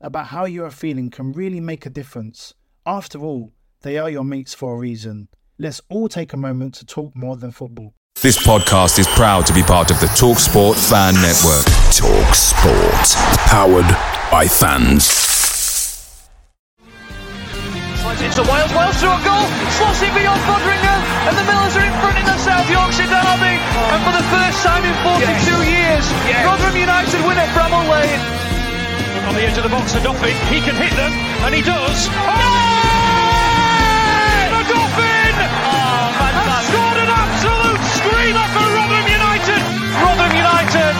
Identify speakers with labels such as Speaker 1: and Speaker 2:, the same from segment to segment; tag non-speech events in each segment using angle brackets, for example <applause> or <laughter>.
Speaker 1: about how you are feeling can really make a difference. After all, they are your mates for a reason. Let's all take a moment to talk more than football.
Speaker 2: This podcast is proud to be part of the TalkSport Fan Network. TalkSport, powered by fans.
Speaker 3: Slides into Wiles, Wiles through a goal, slots it beyond Foderingham, and the Millers are in front in the South Yorkshire derby. And for the first time in 42 years, Rotherham United win at Bramall Lane. On the edge of the box for Odoffin, he can hit them, and he does. Oh! The Doffin has scored an absolute screamer for Rotherham United. Rotherham United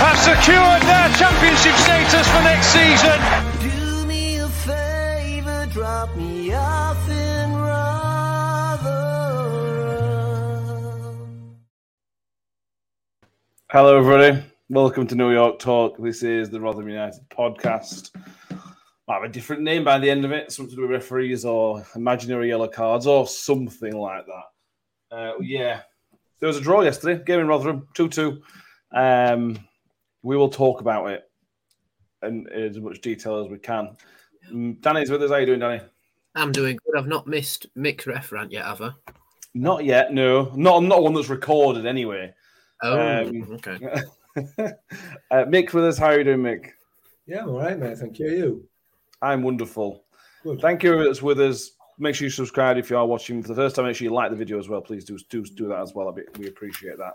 Speaker 3: have secured their championship status for next season.
Speaker 4: Do me a favor, drop me off in Rotherham.
Speaker 5: Hello, everybody. Welcome to New York Talk. This is the Rotherham United podcast. Might have a different name by the end of it, something to do with referees or imaginary yellow cards or something like that. Uh, yeah, there was a draw yesterday, game in Rotherham, 2 2. Um, we will talk about it in, in as much detail as we can. Mm, Danny's with us. How are you doing, Danny?
Speaker 6: I'm doing good. I've not missed Mick's referent yet, have I?
Speaker 5: Not yet, no. Not, not one that's recorded anyway.
Speaker 6: Oh,
Speaker 5: Um,
Speaker 6: okay. <laughs> <laughs>
Speaker 5: uh, Mick with us. How are you doing, Mick?
Speaker 7: Yeah, I'm all right, mate. Thank you. You?
Speaker 5: I'm wonderful.
Speaker 7: Good.
Speaker 5: Thank you that's with us. Make sure you subscribe if you are watching for the first time. Make sure you like the video as well. Please do do, do that as well. We appreciate that.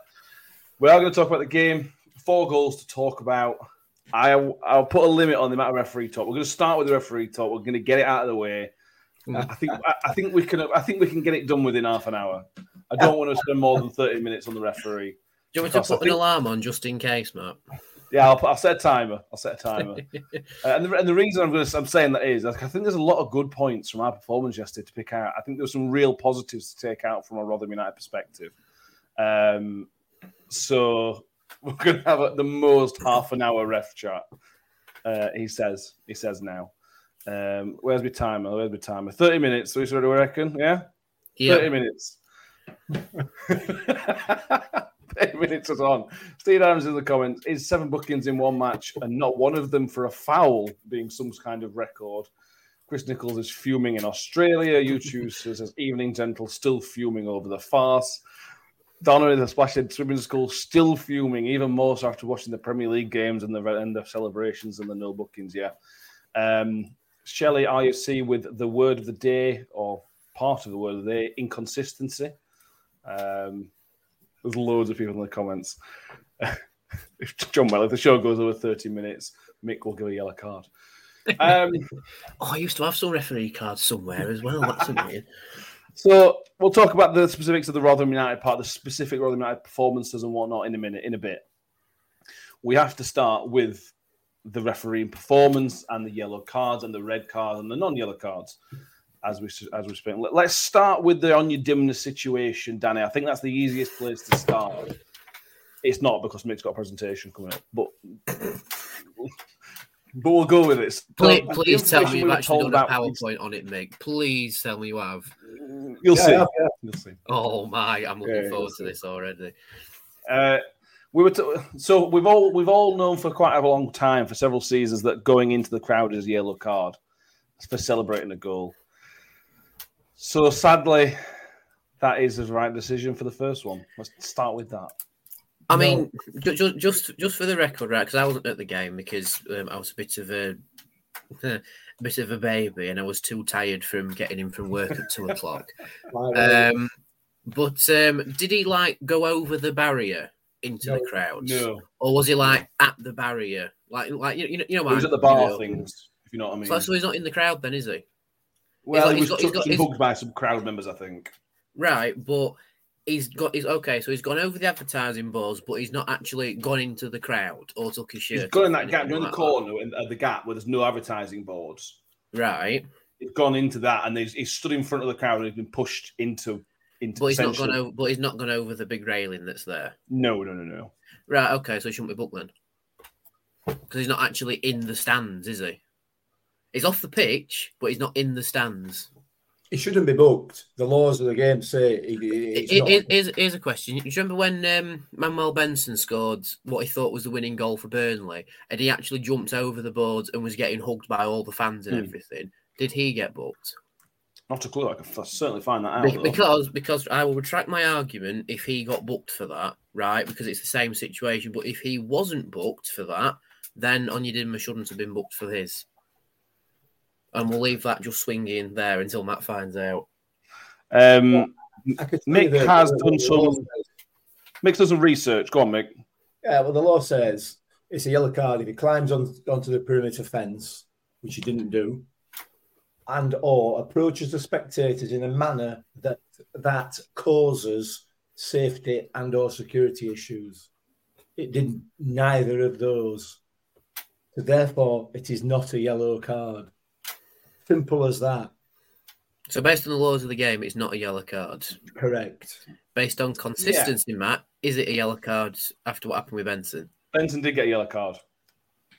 Speaker 5: We are going to talk about the game. Four goals to talk about. I I'll put a limit on the amount of referee talk. We're going to start with the referee talk. We're going to get it out of the way. I think I, I think we can I think we can get it done within half an hour. I don't <laughs> want to spend more than thirty minutes on the referee.
Speaker 6: Do you want me to put an
Speaker 5: think-
Speaker 6: alarm on just in case, Matt?
Speaker 5: Yeah, I'll, I'll set a timer. I'll set a timer. <laughs> Uh, and, the, and the reason I'm going to, I'm saying that is, I think there's a lot of good points from our performance yesterday to pick out. I think there's some real positives to take out from a Rotherham United perspective. Um, so <laughs> we're going to have the most half an hour ref chat. Uh, he says. He says now. Um, where's my timer? Where's my timer? Thirty minutes. So what do we reckon? Yeah.
Speaker 6: Yeah.
Speaker 5: 30 minutes. <laughs> <laughs> 30 minutes is on. Steve Adams in the comments is seven bookings in one match and not one of them for a foul being some kind of record. Chris Nichols is fuming in Australia. YouTube says evening gentle still fuming over the farce. Donna in the Splash Head Swimming School still fuming, even more so after watching the Premier League games and the and the celebrations and the no bookings. Yeah. Um, Shelley RUC with the word of the day or part of the word of the day inconsistency. Um, there's loads of people in the comments. <laughs> if John Well, if the show goes over 30 minutes, Mick will give a yellow card. Um, <laughs>
Speaker 6: Oh, I used to have some referee cards somewhere as well. That's amazing.
Speaker 5: so we'll talk about the specifics of the Rotherham United part, the specific Rotherham United performances and whatnot in a minute, in a bit. We have to start with the refereeing performance and the yellow cards and the red cards and the non-yellow cards. As we as we spent, Let- let's start with the Onyedinma situation, Danny. I think that's the easiest place to start. It's not because Mick's got a presentation coming up, but but we'll go with it. So,
Speaker 6: Please, please tell me you've
Speaker 5: we
Speaker 6: actually
Speaker 5: told
Speaker 6: done a
Speaker 5: about-
Speaker 6: PowerPoint on it, Mick. Please tell me you have.
Speaker 5: You'll
Speaker 7: Yeah,
Speaker 5: see.
Speaker 7: yeah, yeah.
Speaker 5: You'll see.
Speaker 6: Oh my, I'm looking
Speaker 5: Yeah,
Speaker 6: forward to
Speaker 5: see.
Speaker 6: this already.
Speaker 5: Uh, we were t- so we've all we've all known for quite a long time, for several seasons, that going into the crowd is a yellow card for celebrating a goal. So sadly, that is the right decision for the first one. Let's start with that.
Speaker 6: I mean, ju- ju- just just for the record, right? Because I wasn't at the game because um, I was a bit of a <laughs> bit of a baby, and I was too tired from getting him from work at two o'clock. <laughs> Um, but um, did he like go over the barrier into
Speaker 7: No,
Speaker 6: the crowd,
Speaker 5: No,
Speaker 6: or was he like at the barrier, like like you know you know
Speaker 5: he was at the bar
Speaker 6: you know.
Speaker 5: things. If you know what I mean.
Speaker 6: So, so he's not in the crowd then, is he?
Speaker 5: Well,
Speaker 6: he's
Speaker 5: he was
Speaker 6: got- he's got-
Speaker 5: and
Speaker 6: he's-
Speaker 5: hugged by some crowd members, I think.
Speaker 6: Right, but he's got he's okay. So he's gone over the advertising boards, but he's not actually gone into the crowd or took his shirt.
Speaker 5: He's gone in that gap, in the
Speaker 6: like
Speaker 5: corner in- the gap where there's no advertising boards.
Speaker 6: Right,
Speaker 5: He's gone into that, and he's, he's stood in front of the crowd and he's been pushed into into.
Speaker 6: but he's not gone over. But he's not gone over the big railing that's there.
Speaker 5: No, no, no, no.
Speaker 6: Right, okay. So he shouldn't be booked then, because he's not actually in the stands, is he? He's off the pitch, but he's not in the stands.
Speaker 7: he shouldn't be booked. The laws of the game say he, he- it's not.
Speaker 6: here's, here's a question. You remember when um, Manuel Benson scored what he thought was the winning goal for Burnley, and he actually jumped over the boards and was getting hugged by all the fans and
Speaker 5: Hmm.
Speaker 6: everything? Did he get booked?
Speaker 5: Not a clue. I can f- certainly find that out.
Speaker 6: Be- because because I will retract my argument if he got booked for that, right? Because it's the same situation. But if he wasn't booked for that, then Onyedinma shouldn't have been booked for his. And we'll leave that just swinging there until Matt finds out.
Speaker 5: um,
Speaker 7: I
Speaker 5: Mick
Speaker 7: you
Speaker 5: has
Speaker 7: the-
Speaker 5: done some-
Speaker 7: says-
Speaker 5: Mick's done some research. Go on, Mick.
Speaker 7: Yeah, well, the law says it's a yellow card if he climbs on, onto the perimeter fence, which he didn't do, and or approaches the spectators in a manner that that causes safety and or security issues. It did neither of those. So therefore, it is not a yellow card. Simple as that.
Speaker 6: So based on the laws of the game, it's not a yellow card.
Speaker 7: Correct.
Speaker 6: Based on consistency, Matt, is it a yellow card after what happened with Benson?
Speaker 5: Benson did get a yellow card.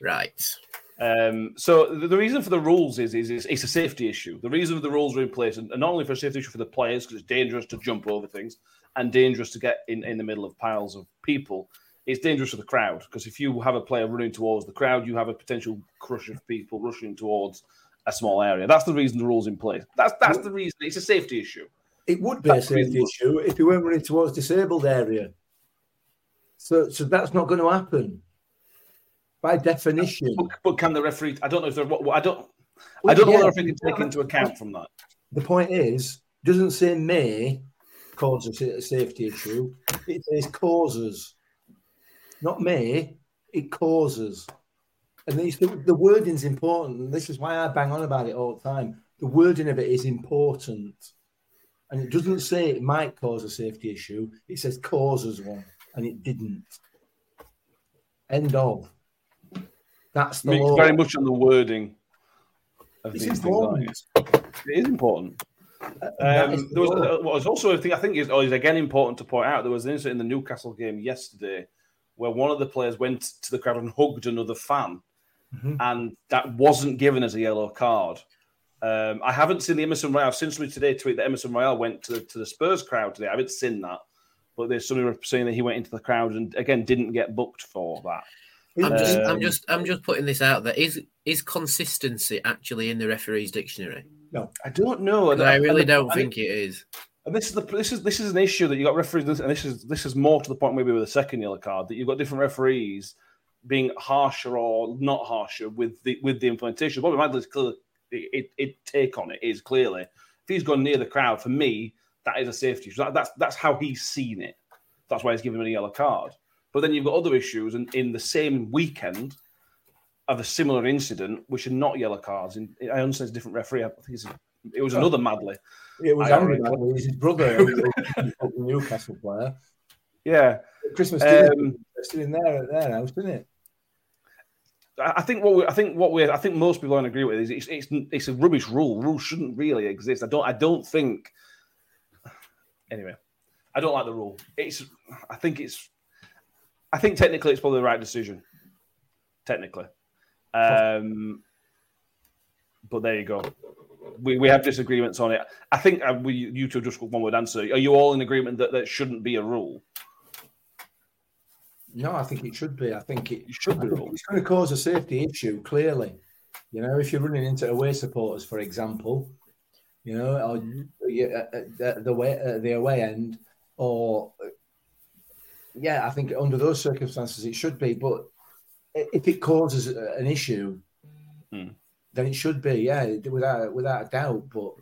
Speaker 6: Right.
Speaker 5: Um, so the, the reason for the rules is, is, is it's a safety issue. The reason for the rules are in place, and not only for a safety issue for the players, because it's dangerous to jump over things and dangerous to get in, in the middle of piles of people, it's dangerous for the crowd. Because if you have a player running towards the crowd, you have a potential crush of people rushing towards a small area. That's the reason the rules in place. That's that's the reason. It's a safety issue.
Speaker 7: It would be a safety
Speaker 5: reasonable.
Speaker 7: issue if you weren't running towards disabled area. So, so that's not going to happen by definition.
Speaker 5: But, but can the referee? I don't know if they're. What, what- I don't. I don't know
Speaker 7: Yeah.
Speaker 5: what the referee can take into account from that.
Speaker 7: The point is, doesn't say may cause a safety issue. It says causes, not may. It causes, and the, the wording's important. And this is why I bang on about it all the time. The wording of it is important, and it doesn't say it might cause a safety issue. It says causes one, and it didn't. End of. That's the law.
Speaker 5: very much on the wording of
Speaker 7: It's
Speaker 5: these
Speaker 7: important.
Speaker 5: It is important. Um,
Speaker 7: is the
Speaker 5: there was, uh, what was also a thing I think is, oh, is again important to point out. There was an incident in the Newcastle game yesterday where one of the players went to the crowd and hugged another fan,
Speaker 7: Mhm.
Speaker 5: and that wasn't given as a yellow card. Um, I haven't seen the Emerson Royal since we today tweet that Emerson Royal went to, to the Spurs crowd today. I haven't seen that, but there's somebody saying that he went into the crowd and again didn't get booked for that.
Speaker 6: I'm just, I'm
Speaker 5: Um,
Speaker 6: just, I'm just putting this out there. Is is consistency actually in the referee's dictionary?
Speaker 5: No, I don't know. and-
Speaker 6: I really
Speaker 5: and-
Speaker 6: don't
Speaker 5: and-
Speaker 6: think it is.
Speaker 5: And this is the this is this is an issue that you got referees, and this is this is more to the point maybe with a second yellow card that you've got different referees being harsher or not harsher with the with the implementation. Bobby Madley's clearly it, it, take on it is clearly if he's gone near the crowd for me that is a safety issue. That, that's that's how he's seen it. That's why he's given him a yellow card. But then you've got other issues, and in the same weekend of a similar incident, which are not yellow cards. And I understand it's a different referee. I think it was another Madley.
Speaker 7: It was
Speaker 5: I
Speaker 7: Andy
Speaker 5: reckon-
Speaker 7: Madley, his brother, <laughs> a Newcastle player.
Speaker 5: Yeah.
Speaker 7: Christmas dinner
Speaker 5: Um,
Speaker 7: invested in there at their house, didn't it?
Speaker 5: I think what we, I think what we, I think most people don't agree with is it's, it's it's a rubbish rule. Rules shouldn't really exist. I don't I don't think. Anyway, I don't like the rule. It's I think it's I think technically it's probably the right decision. Technically, um, but there you go. We, we have disagreements on it. I think uh, we you two just got one word answer. Are you all in agreement that that shouldn't be a rule?
Speaker 7: No, I think it should be. I think it
Speaker 5: It should be
Speaker 7: I
Speaker 5: a
Speaker 7: think
Speaker 5: rule.
Speaker 7: It's going to cause a safety issue, clearly. You know, if you're running into away supporters, for example, you know, or you- uh, uh, the, the way uh, the away end, or yeah, I think under those circumstances it should be. But if it causes an issue,
Speaker 5: Hmm.
Speaker 7: then it should be, yeah, without without a doubt. But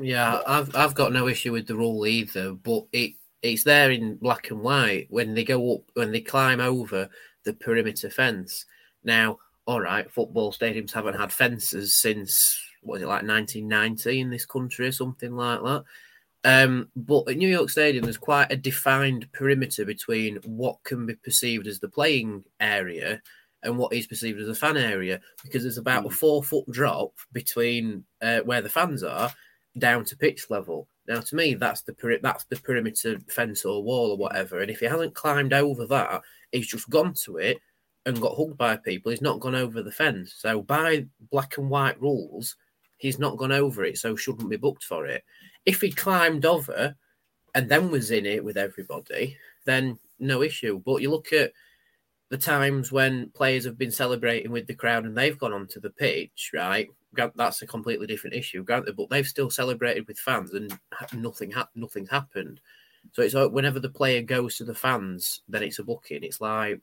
Speaker 6: Yeah, I've I've got no issue with the rule either, but it it's there in black and white when they go up when they climb over the perimeter fence. Now, all right, football stadiums haven't had fences since what is it like 1990 in this country or something like that. Um, but at New York Stadium, there's quite a defined perimeter between what can be perceived as the playing area and what is perceived as a fan area because there's about a four foot drop between uh, where the fans are down to pitch level. Now, to me, that's the that's the perimeter fence or wall or whatever. And if he hasn't climbed over that, he's just gone to it and got hugged by people. He's not gone over the fence. So by black and white rules, he's not gone over it, so shouldn't be booked for it. If he climbed over and then was in it with everybody, then no issue. But you look at the times when players have been celebrating with the crowd and they've gone onto the pitch, right? That's a completely different issue, granted, but they've still celebrated with fans and nothing ha- nothing's happened. So it's like whenever the player goes to the fans, then it's a booking. It's like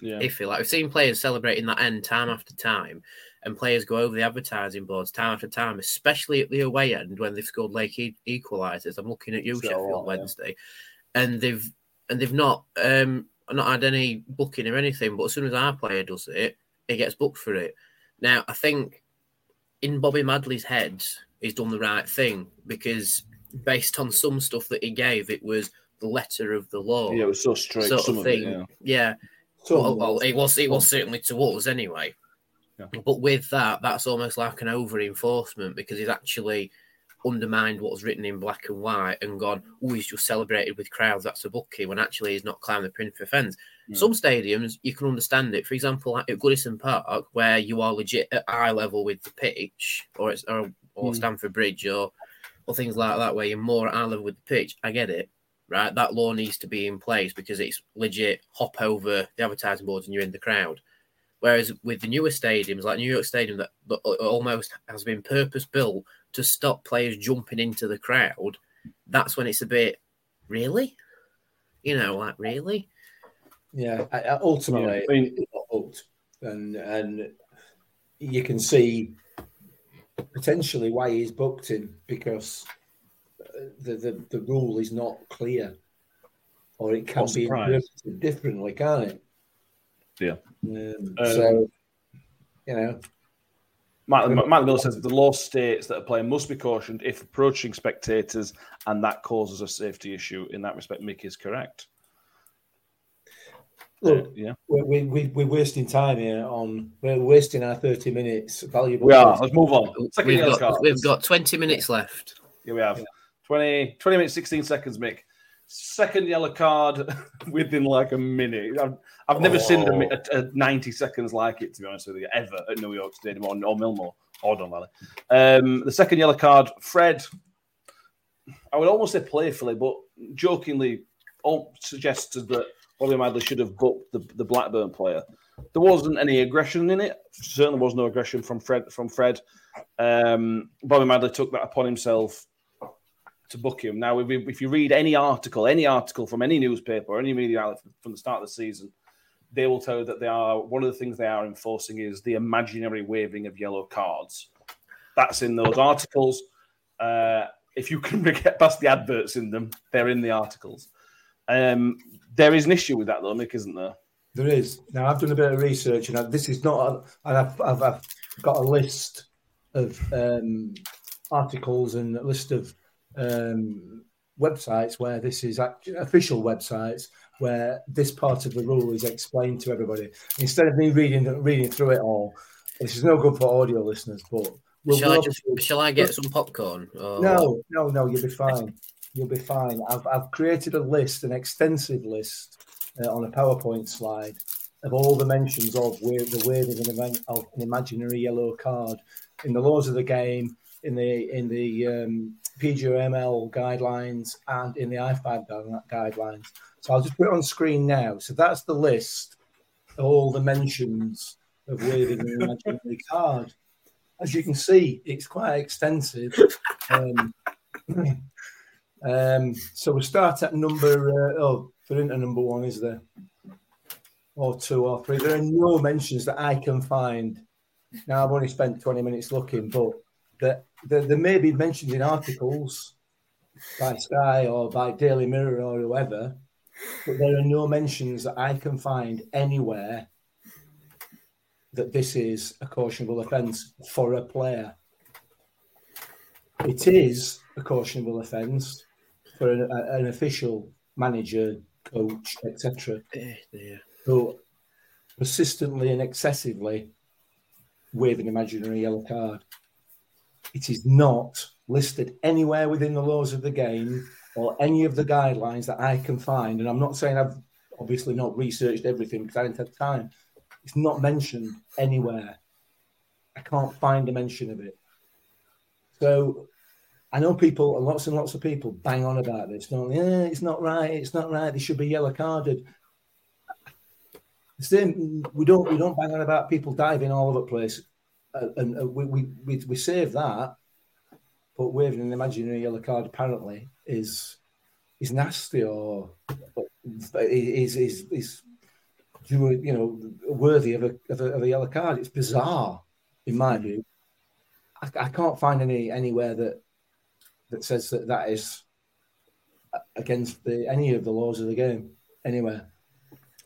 Speaker 5: Yeah.
Speaker 6: iffy. Like I've seen players celebrating that end time after time, and players go over the advertising boards time after time, especially at the away end when they've scored late e- equalisers. I'm looking at you,
Speaker 5: So,
Speaker 6: Sheffield
Speaker 5: yeah.
Speaker 6: Wednesday, and they've and they've not um not had any booking or anything. But as soon as our player does it, he gets booked for it. Now I think in Bobby Madley's head, he's done the right thing because based on some stuff that he gave, it was the letter of the law
Speaker 5: Yeah, it was so strict.
Speaker 6: sort
Speaker 5: some
Speaker 6: of
Speaker 5: of it,
Speaker 6: thing.
Speaker 5: yeah.
Speaker 6: yeah.
Speaker 7: So-
Speaker 6: well, well, it was it was certainly to us anyway.
Speaker 5: Yeah.
Speaker 6: But with that, that's almost like an over enforcement because he's actually undermined what was written in black and white and gone, oh, he's just celebrated with crowds, that's a bookie, when actually he's not climbed the perimeter fence.
Speaker 5: Hmm.
Speaker 6: Some stadiums, you can understand it. For example, like at Goodison Park, where you are legit at eye level with the pitch, or it's or, or
Speaker 5: Hmm.
Speaker 6: Stamford Bridge, or or things like that, where you're more at eye level with the pitch. I get it, right? That law needs to be in place because it's legit. Hop over the advertising boards and you're in the crowd. Whereas with the newer stadiums, like New York Stadium, that, that almost has been purpose built to stop players jumping into the crowd, that's when it's a bit really, you know, like really.
Speaker 7: Yeah, I- I- ultimately,
Speaker 5: Yeah, I mean-
Speaker 7: it's not hooked, and and you can see potentially why he's booked him because uh, the the, the rule is not clear, or it can
Speaker 5: Not
Speaker 7: be interpreted differently, can't it?
Speaker 5: Yeah.
Speaker 7: Um,
Speaker 5: Um,
Speaker 7: so you know,
Speaker 5: Matt, Matt Miller says the law states that a player must be cautioned if approaching spectators, and that causes a safety issue. In that respect, Mick is correct.
Speaker 7: look,
Speaker 5: Uh, yeah,
Speaker 7: we're, we, we, we're wasting time here on we're wasting our thirty minutes valuable.
Speaker 5: we are. Let's move on. Second
Speaker 6: We've got, we've got 20 minutes left.
Speaker 5: Here we have 20, 20 minutes, 16 seconds, Mick. Second yellow card <laughs> within like a minute. I've, I've never seen a, a, a 90 seconds like it, to be honest with you, ever at New York Stadium or, or Millmoor or Don Valley. Um, the second yellow card, Fred, I would almost say playfully, but jokingly all suggested that Bobby Madley should have booked the, the Blackburn player. There wasn't any aggression in it. Certainly was no aggression from Fred. From Fred, um, Bobby Madley took that upon himself to book him. Now, if, if you read any article, any article from any newspaper or any media outlet from the start of the season, they will tell you that they are one of the things they are enforcing is the imaginary waving of yellow cards. That's in those articles. Uh, if you can <laughs> get past the adverts in them, they're in the articles. Um, there is an issue with that, though, Mick, isn't there?
Speaker 7: There is. Now I've done a bit of research, and I, this is not. A, and I've, I've, I've got a list of um, articles and a list of um, websites where this is act- official websites where this part of the rule is explained to everybody. Instead of me reading reading through it all, this is no good for audio listeners. But we'll,
Speaker 6: shall, I just, shall I get some popcorn? Or
Speaker 7: no, no, no. You'll be fine. You'll be fine. I've, I've created a list, an extensive list uh, on a PowerPoint slide of all the mentions of where, the waving of an, event- of an imaginary yellow card in the laws of the game, in the in the um, PGMOL guidelines, and in the IFAB guidelines. So I'll just put it on screen now. So that's the list of all the mentions of waving an imaginary <laughs> card. As you can see, it's quite extensive. Um, <clears throat> um, so we'll start at number. Uh, oh, there isn't a number one, is there? Or two or three. There are no mentions that I can find Now I've only spent 20 minutes looking, but that there, there may be mentions in articles by Sky or by Daily Mirror or whoever, but there are no mentions that I can find anywhere that this is a cautionable offence for a player. It is a cautionable offence for an, a- an official, manager, coach, etc., who persistently and excessively wave an imaginary yellow card. It is not listed anywhere within the laws of the game or any of the guidelines that I can find. And I'm not saying I've obviously not researched everything because I didn't have time. It's not mentioned anywhere. I can't find a mention of it. So I know people, and lots and lots of people bang on about this. Don't they? "Eh, it's not right. It's not right. They should be yellow carded. The Same, we don't we don't bang on about people diving all over the place, uh, and uh, we, we we we save that. But waving an imaginary yellow card apparently is is nasty or is is is you know worthy of a, of a of a yellow card. It's bizarre, in my view. I, I can't find any anywhere that that says that that is against the, any of the laws of the game anywhere.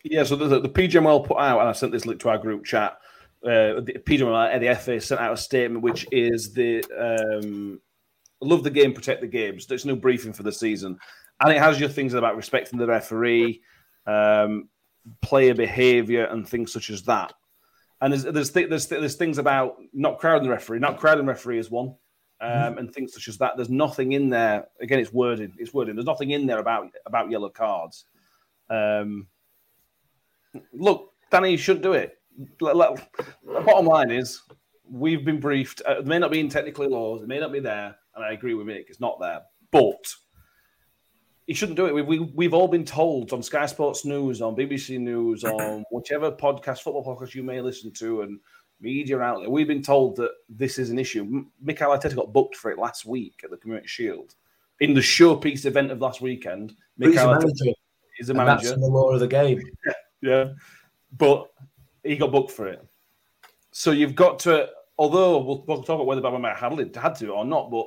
Speaker 5: Yeah, so the, the PGMOL put out, and I sent this link to our group chat. Uh, the PGMOL at the FA sent out a statement, which is the um, love the game, protect the games. There's no briefing for the season, and it has your things about respecting the referee, um, player behaviour, and things such as that. And there's there's, th- there's there's things about not crowding the referee, not crowding the referee is one, um, and things such as that. There's nothing in there. Again, it's wording. It's wording. There's nothing in there about about yellow cards. Um, look, Danny, you shouldn't do it. Let- let- The bottom line is, we've been briefed. Uh, it may not be in technically laws, it may not be there, and I agree with Mick, it's not there. But he shouldn't do it. We, we, we've all been told on Sky Sports News, on BBC News, on <coughs> whichever podcast, football podcast you may listen to, and media outlet, we've been told that this is an issue. Mikel Arteta got booked for it last week at the Community Shield. In the showpiece event of last weekend,
Speaker 7: he's a
Speaker 5: Mikel Arteta
Speaker 7: manager,
Speaker 5: is the
Speaker 7: and
Speaker 5: manager.
Speaker 7: that's the law of the game. <laughs>
Speaker 5: Yeah. But he got booked for it. So you've got to, although we'll, we'll talk about whether Bobby Madley had, had to or not, but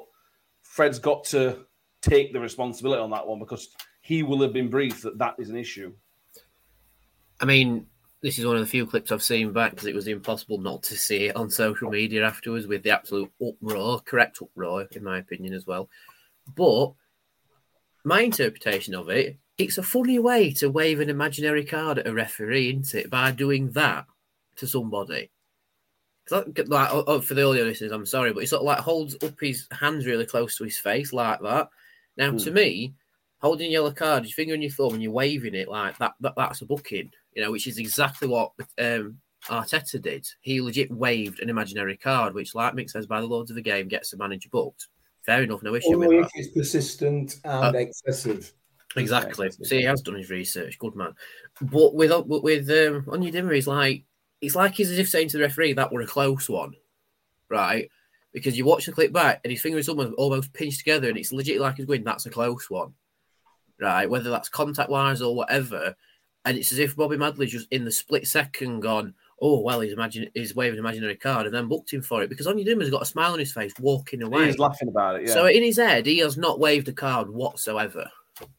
Speaker 5: Fred's got to take the responsibility on that one because he will have been briefed that that is an issue.
Speaker 6: I mean, this is one of the few clips I've seen back because it was impossible not to see it on social media afterwards with the absolute uproar, correct uproar, in my opinion, as well. But my interpretation of it, it's a funny way to wave an imaginary card at a referee, isn't it? By doing that to somebody. that- Like, oh, for the audio listeners, I'm sorry, but he sort of like holds up his hands really close to his face like that. Now, to me, holding a yellow card, your finger on your thumb, and you're waving it like that, that that's a booking, you know, which is exactly what um, Arteta did. He legit waved an imaginary card, which, like Mick says, by the lords of the game, gets the manager booked. Fair enough, no issue
Speaker 7: Only
Speaker 6: with
Speaker 7: if
Speaker 6: that.
Speaker 7: it's persistent and
Speaker 6: Uh,
Speaker 7: excessive.
Speaker 6: Exactly. See, he has done his research. Good man. But with but with um, Onyedinma, he's like it's like he's as if saying to the referee that were a close one, right? Because you watch the clip back and his fingers almost almost pinched together, and it's legit like he's going, "That's a close one," right? Whether that's contact wise or whatever, and it's as if Bobby Madley's just in the split second gone. Oh well, he's imagine he's waving an imaginary card and then booked him for it because Onyedinma's got a smile on his face walking away.
Speaker 5: He's laughing about it. Yeah.
Speaker 6: So in his head, he has not waved a card whatsoever,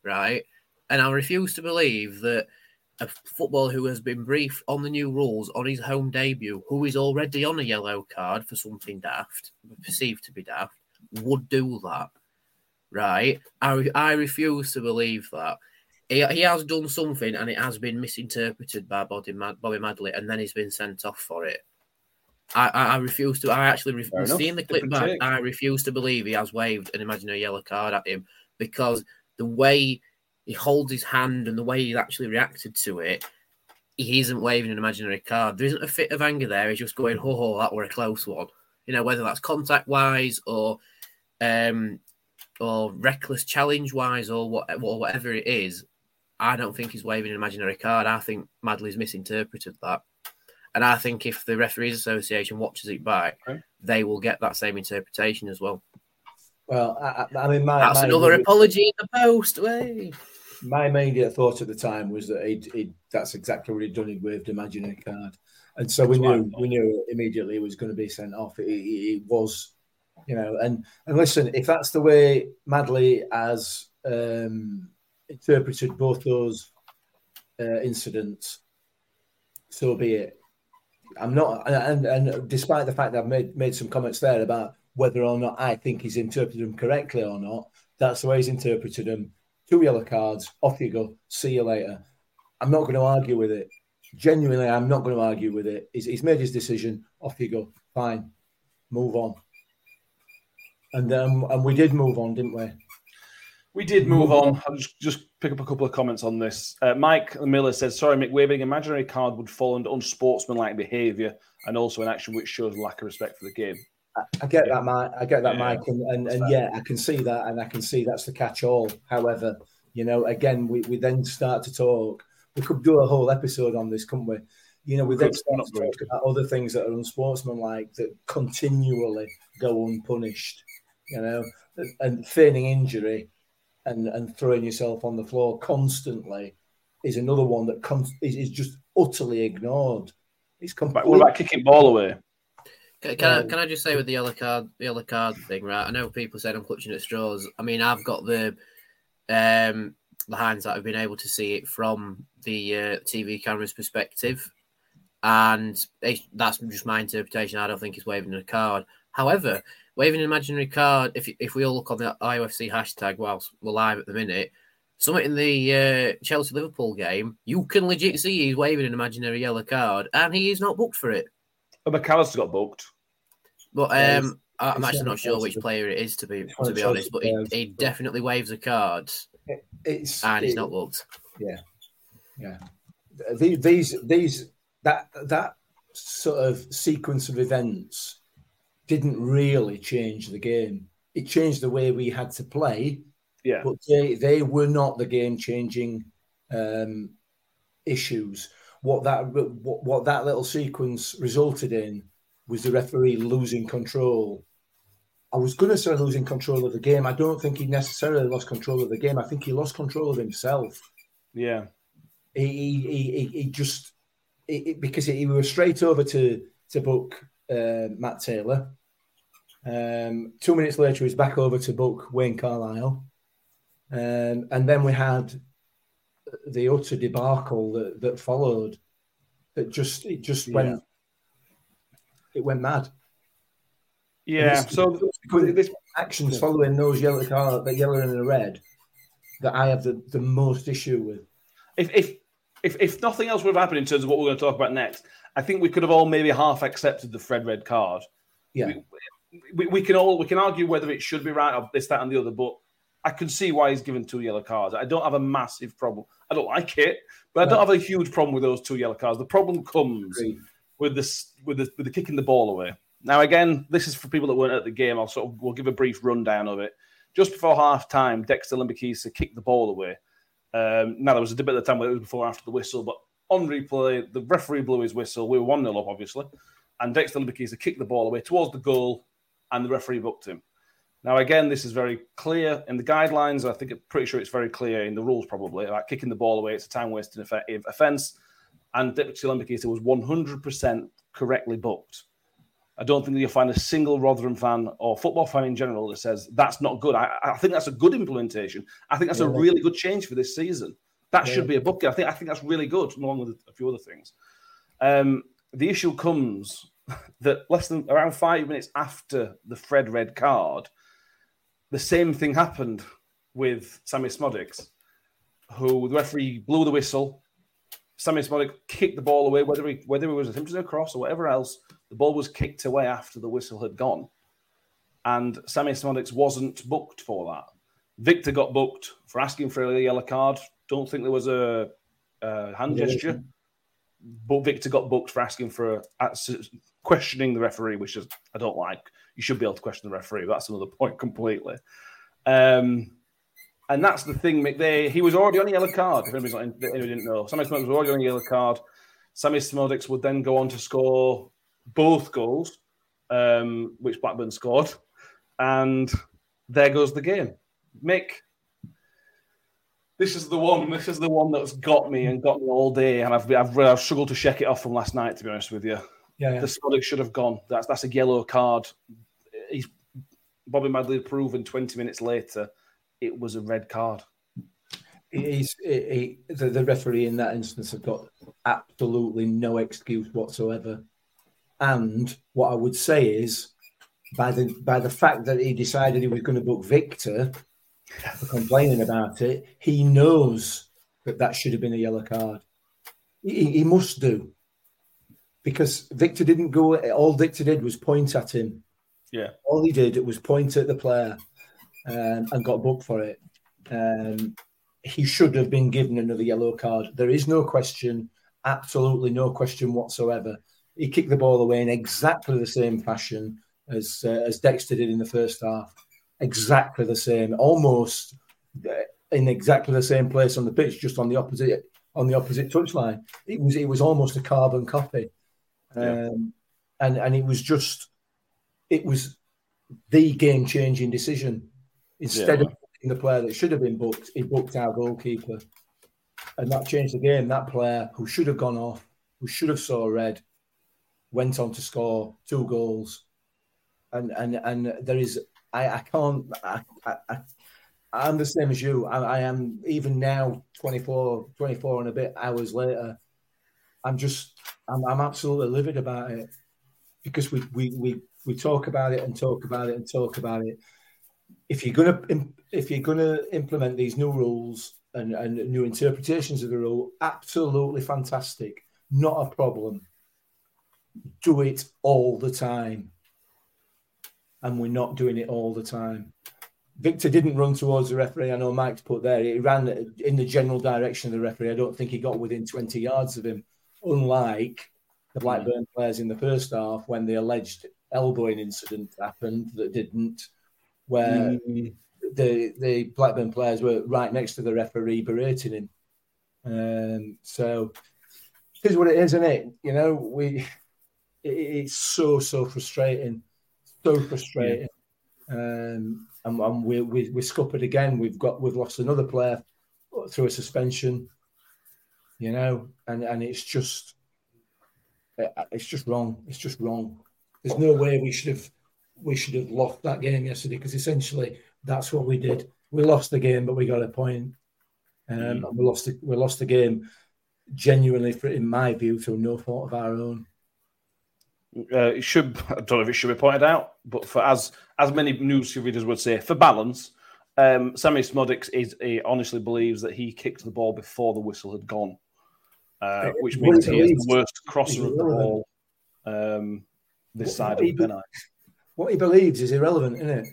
Speaker 6: right? And I refuse to believe that a footballer who has been briefed on the new rules on his home debut, who is already on a yellow card for something daft, perceived to be daft, would do that, right? I, I refuse to believe that. He, he has done something and it has been misinterpreted by Bobby, Mad, Bobby Madley and then he's been sent off for it. I, I, I refuse to. I actually re- seeing the clip
Speaker 5: Different
Speaker 6: back.
Speaker 5: take.
Speaker 6: I refuse to believe he has waved an imaginary yellow card at him because the way he holds his hand and the way he actually reacted to it, he isn't waving an imaginary card. There isn't a fit of anger there. He's just going, "Oh, oh that were a close one." You know, whether that's contact wise or um or reckless challenge wise or what or whatever it is. I don't think he's waving an imaginary card. I think Madley's misinterpreted that. And I think if the Referees Association watches it back,
Speaker 5: Okay.
Speaker 6: they will get that same interpretation as well.
Speaker 7: Well, I, I mean, my,
Speaker 6: That's
Speaker 7: my,
Speaker 6: another apology in the post. Way.
Speaker 7: my immediate thought at the time was that he'd, he'd, that's exactly what he'd done. He'd waved imaginary card. and so we
Speaker 5: That's I
Speaker 7: knew we knew immediately it was going to be sent off. It, it, it was, you know, and and listen, if that's the way Madley has um, interpreted both those uh, incidents, so be it. I'm not, and, and despite the fact that I've made made some comments there about whether or not I think he's interpreted them correctly or not, that's the way he's interpreted them. Two yellow cards, off you go. See you later. I'm not going to argue with it. Genuinely, I'm not going to argue with it. He's, he's made his decision. Off you go. Fine. Move on. And um, and we did move on, didn't we?
Speaker 5: We did move on. I'll just, just pick up a couple of comments on this. Uh, Mike Miller says, Sorry, Mick, waving imaginary card would fall under unsportsmanlike behaviour and also an action which shows lack of respect for the game.
Speaker 7: I, get that, Mike. I get that,
Speaker 5: Yeah.
Speaker 7: Mike, and, and, and yeah, I can see that, and I can see that's the catch-all. However, you know, again, we, we then start to talk. We could do a whole episode on this, couldn't we? You know, we then start to talk about other things that are unsportsmanlike that continually go unpunished. You know, and, feigning injury and and throwing yourself on the floor constantly is another one that con- is, is just utterly ignored. It's completely.
Speaker 5: what about kicking ball away?
Speaker 6: Can, can, I,
Speaker 7: Um,
Speaker 6: can I just say with the yellow card, the yellow card thing, right? I know people said I'm clutching at straws. I mean, I've got the um the hindsight. I've been able to see it from the uh, TV camera's perspective, and it, that's just my interpretation. I don't think it's waving a card. However, waving an imaginary card, if if we all look on the IOFC hashtag whilst we're live at the minute, something in the uh, Chelsea Liverpool game, you can legit see he's waving an imaginary yellow card, and he is not booked for it.
Speaker 5: Oh, McAllister got booked.
Speaker 6: But um, I- I'm
Speaker 7: it's
Speaker 6: actually
Speaker 7: not
Speaker 6: not sure which player it is to be to be honest. But he, he definitely waves a card,
Speaker 7: it's
Speaker 6: and he's
Speaker 7: it-
Speaker 6: not booked.
Speaker 7: Yeah, The- these these that that sort of sequence of events didn't really change the game. It changed the way we had to play,
Speaker 5: Yeah.
Speaker 7: but they they were not the game changing um, issues. What that what, what that little sequence resulted in was the referee losing control. I was going to say losing control of the game. I don't think he necessarily lost control of the game. I think he lost control of himself
Speaker 5: Yeah.
Speaker 7: he he, he, he- just because he was straight over to to book uh, Matt Taylor. Um, two minutes later, he's back over to book Wayne Carlisle, um, and then we had the utter debacle that, that followed. That just it just
Speaker 5: Yeah.
Speaker 7: went it went mad.
Speaker 5: Yeah.
Speaker 7: This-
Speaker 5: So this,
Speaker 7: Actions following those yellow card, the yellow and the red, that I have the, the most issue with.
Speaker 5: if, if if if nothing else would have happened in terms of what we're going to talk about next, I think we could have all maybe half accepted the Fred red card.
Speaker 7: Yeah.
Speaker 5: We, we can all we can argue whether it should be right or this, that, and the other, but I can see why he's given two yellow cards. I don't have a massive problem. I don't like it, but I don't have a huge problem with those two yellow cards. The problem comes with this with the with the kicking the ball away. Now again, this is for people that weren't at the game. I'll sort of we'll give a brief rundown of it. Just before half time, Dexter Lembikisa kicked the ball away. Um, now there was a debate at the time whether it was before or after the whistle, but on replay, the referee blew his whistle. We were one 0 up, obviously, and Dexter Lembikisa kicked the ball away towards the goal, and the referee booked him. Now again, this is very clear in the guidelines. I think I'm pretty sure it's very clear in the rules, probably about kicking the ball away. It's a time wasting offe- offence, and Dexter Lembikisa was 100% correctly booked. I don't think that you'll find a single Rotherham fan or football fan in general that says that's not good. I, I think that's a good implementation. I think that's a really good change for this season. That
Speaker 7: Yeah.
Speaker 5: should be a booking. I think I think that's really good, along with a few other things. Um, the issue comes <laughs> that less than around five minutes after the Fred red card, the same thing happened with Sammy Szmodics, who the referee blew the whistle. Sammy Szmodic kicked the ball away, whether he whether it was attempted a cross or whatever else. The ball was kicked away after the whistle had gone, and Sammy Szmodics wasn't booked for that. Victor got booked for asking for a yellow card. Don't think there was a, a hand
Speaker 7: Yeah.
Speaker 5: gesture, but Victor got booked for asking for a, questioning the referee, which is I don't like. You should be able to question the referee. That's another <laughs> point completely. Um, and that's the thing, Mick. They, he was already on a yellow card. If anybody's not, in- anyone didn't know, Sammy Szmodics was already on a yellow card. Sammy Szmodics would then go on to score both goals, um, which Blackburn scored, and there goes the game. Mick, This is the one. This is the one that's got me and got me all day, and I've I've, I've struggled to shake it off from last night. To be honest with you,
Speaker 7: Yeah, yeah.
Speaker 5: the Sonic should have gone. That's that's a yellow card. He's Bobby Madley had proven twenty minutes later it was a red card.
Speaker 7: He's, he, he, the, the referee in that instance have got absolutely no excuse whatsoever. And what I would say is, by the by the fact that he decided he was going to book Victor for complaining about it, he knows that that should have been a yellow card. He, he must do because Victor didn't go. All Victor did was point at him.
Speaker 5: Yeah.
Speaker 7: All he did was point at the player um, and got booked for it. Um, he should have been given another yellow card. There is no question, absolutely no question whatsoever. He kicked the ball away in exactly the same fashion as uh, as Dexter did in the first half. Exactly the same, almost uh, in exactly the same place on the pitch, just on the opposite on the opposite touchline. It was it was almost a carbon copy,
Speaker 5: Yeah.
Speaker 7: um, and and it was just it was the game changing decision. Instead
Speaker 5: Yeah.
Speaker 7: of booking the player that should have been booked, he booked our goalkeeper, and that changed the game. That player who should have gone off, who should have saw red, went on to score two goals, and and and there is I I can't I, I, I I'm the same as you. I, I am even now 24, 24 and a bit hours later. I'm just I'm, I'm absolutely livid about it because we, we we we talk about it and talk about it and talk about it. If you're gonna if you're gonna implement these new rules and, and new interpretations of the rule, absolutely fantastic, not a problem. Do it all the time, and we're not doing it all the time. Victor didn't run towards the referee. I know Mike's put there. He ran in the general direction of the referee. I don't think he got within 20 yards of him, unlike the Blackburn players in the first half when the alleged elbowing incident happened that didn't, where the the Blackburn players were right next to the referee berating him. Um, so here's what it is, isn't it? You know, we it, it's so so frustrating, so frustrating. Um, and, and we, we we're scuppered again. We've got we've lost another player through a suspension. You know, and and it's just it's just wrong. It's just wrong. There's no way we should have we should have lost that game yesterday because essentially that's what we did. We lost the game, but we got a point. Um, and we lost the, we lost the game genuinely, for, in my view, through no fault of our own.
Speaker 5: Uh, it should I don't know if it should be pointed out, but for as as many news readers would say, for balance, um, Sammy Szmodics is he honestly believes that he kicked the ball before the whistle had gone, uh, which means
Speaker 7: he
Speaker 5: he is the worst crosser of the
Speaker 7: irrelevant.
Speaker 5: ball um, this
Speaker 7: What-
Speaker 5: side
Speaker 7: what
Speaker 5: of
Speaker 7: he
Speaker 5: the
Speaker 7: be-
Speaker 5: penalty.
Speaker 7: What he believes is irrelevant, isn't it?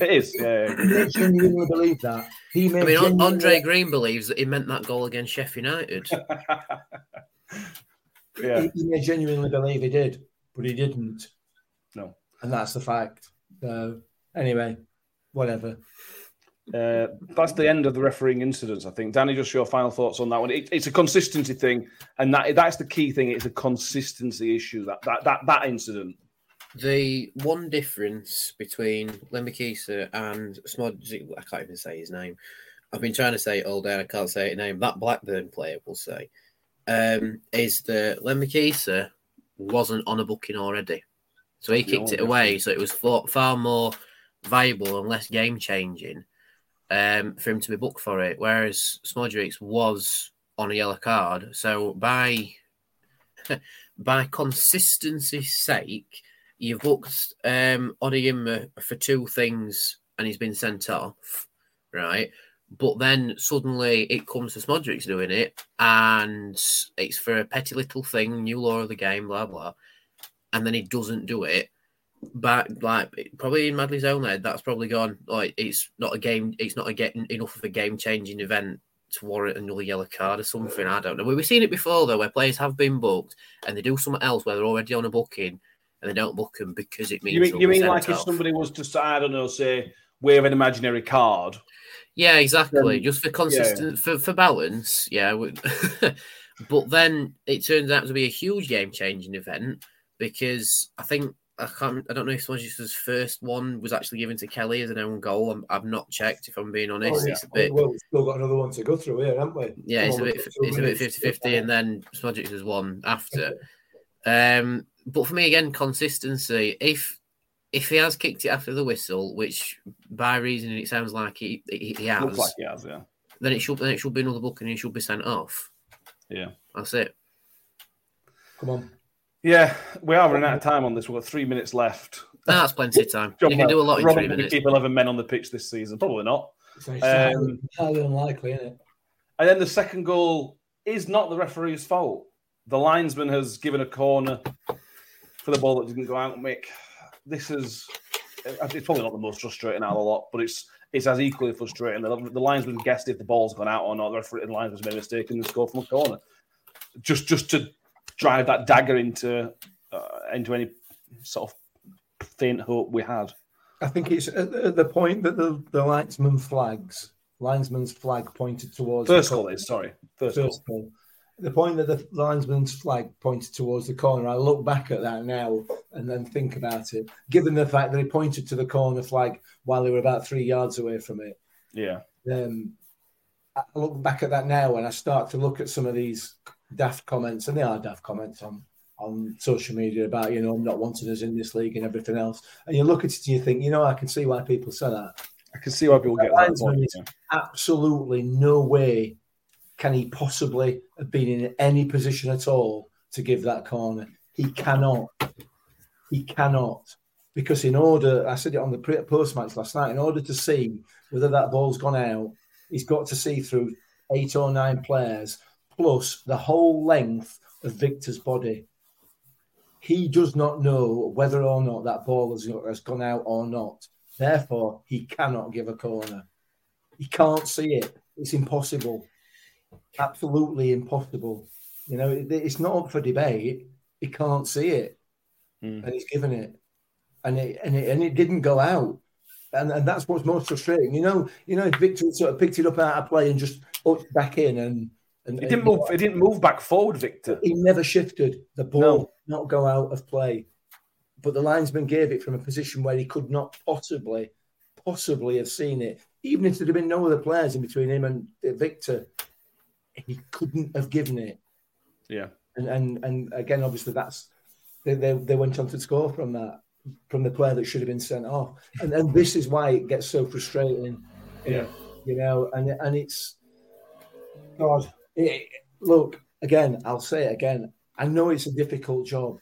Speaker 5: It is, yeah.
Speaker 7: He genuinely believe that. He may
Speaker 6: I mean,
Speaker 7: genuinely-
Speaker 6: Andre Green believes that he meant that goal against Sheffield United. <laughs>
Speaker 5: yeah.
Speaker 7: he, he may genuinely believe he did, but he didn't.
Speaker 5: No.
Speaker 7: And that's the fact. So anyway, whatever.
Speaker 5: Uh, that's the end of the refereeing incidents. I think. Danny, just your final thoughts on that one. It, it's a consistency thing, and that that's the key thing. It's a consistency issue. That that that, that incident.
Speaker 6: The one difference between Lembikisa and Smod, I can't even say his name. I've been trying to say it all day. I can't say his name. That Blackburn player will say um, is that Lembikisa wasn't on a booking already, so he
Speaker 5: No,
Speaker 6: kicked it away. So it was far, far more viable and less game changing um, for him to be booked for it. Whereas Smodrix was on a yellow card. So by <laughs> by consistency's sake, you've booked um, for two things and he's been sent off, right? But then suddenly it comes to Smodrix doing it and it's for a petty little thing, new law of the game, blah, blah. And then he doesn't do it. But like probably in Madley's own head, that's probably gone. Like it's not a game. It's not a getting enough of a game changing event to warrant another yellow card or something. I don't know. We've seen it before though, where players have been booked and they do something else where they're already on a booking and they don't book them because it means
Speaker 5: You mean, you mean like if somebody was to, say, I don't know, say wave an imaginary card?
Speaker 6: Yeah, exactly. Just for consistent for, for balance. Yeah. <laughs> but then it turns out to be a huge game changing event because I think I can't. I don't know if Smodge's first one was actually given to Kelly as an own goal. I'm, I've not checked. If I'm being honest,
Speaker 7: Oh, yeah.
Speaker 6: it's a bit.
Speaker 7: Well, we've still got another one to go through here, haven't we?
Speaker 6: Yeah, it's
Speaker 7: on,
Speaker 6: a
Speaker 7: we've
Speaker 6: bit.
Speaker 7: got
Speaker 6: It's a bit
Speaker 7: minutes.
Speaker 6: 50-50 and then Smodge's has one after. Um, but for me again, consistency. If if he has kicked it after the whistle, which by reason it sounds like he he, he has,
Speaker 5: Looks like he has, yeah.
Speaker 6: then it should then it should be another book and he should be sent off.
Speaker 5: Yeah.
Speaker 6: That's it.
Speaker 7: Come on.
Speaker 5: Yeah, we are running out of time on this. We've got three minutes left.
Speaker 6: Ah, That's plenty of time.
Speaker 5: John
Speaker 6: you can do a lot in
Speaker 5: Robin,
Speaker 6: three minutes.
Speaker 5: keep 11 men on the pitch this season? Probably not.
Speaker 7: It's highly,
Speaker 5: Um,
Speaker 7: highly unlikely, isn't it?
Speaker 5: And then the second goal is not the referee's fault. The linesman has given a corner for the ball that didn't go out. Mick, this is it's probably not the most frustrating out of the lot, but it's it's as equally frustrating. The, the linesman guessed if the ball's gone out or not. The referee, the linesman's made a mistake and scored from a corner, just just to drive that dagger into uh, into any sort of faint hope we had.
Speaker 7: I think it's at the point that the, the linesman flags, linesman's flag pointed towards
Speaker 5: First
Speaker 7: the
Speaker 5: goal is sorry, first, goal.
Speaker 7: First goal. The point that the linesman's flag pointed towards the corner, I look back at that now and then think about it. Given the fact that he pointed to the corner flag while they were about three yards away from it,
Speaker 5: Yeah,
Speaker 7: um, I look back at that now and I start to look at some of these daft comments, and they are daft comments on on social media about you know not wanting us in this league and everything else. And you look at it and you think, you know, I can see why people say that.
Speaker 5: I can see why people get that point. yeah.
Speaker 7: absolutely no way can he possibly have been in any position at all to give that corner. He cannot. He cannot. Because in order, I said it on the post match last night, in order to see whether that ball's gone out, he's got to see through eight or nine players plus the whole length of Victor's body. He does not know whether or not that ball has, has gone out or not. Therefore, he cannot give a corner. He can't see it. It's impossible. Absolutely impossible. You know, it, it's not up for debate. He can't see it,
Speaker 5: Mm.
Speaker 7: and he's given it, and it and it and it didn't go out, and and that's what's most frustrating. You know, you know, if Victor sort of picked it up out of play and just hooked back in, and and
Speaker 5: He didn't move. He didn't move back forward, Victor.
Speaker 7: He never shifted. The ball
Speaker 5: No.
Speaker 7: not go out of play, but the linesman gave it from a position where he could not possibly, possibly have seen it. Even if there had been no other players in between him and uh, Victor, he couldn't have given it.
Speaker 5: Yeah.
Speaker 7: And and and again, obviously, that's they, they, they went on to score from that from the player that should have been sent off. And and this is why it gets so frustrating.
Speaker 5: Yeah.
Speaker 7: You know, and and it's God. It, look again. I'll say it again. I know it's a difficult job.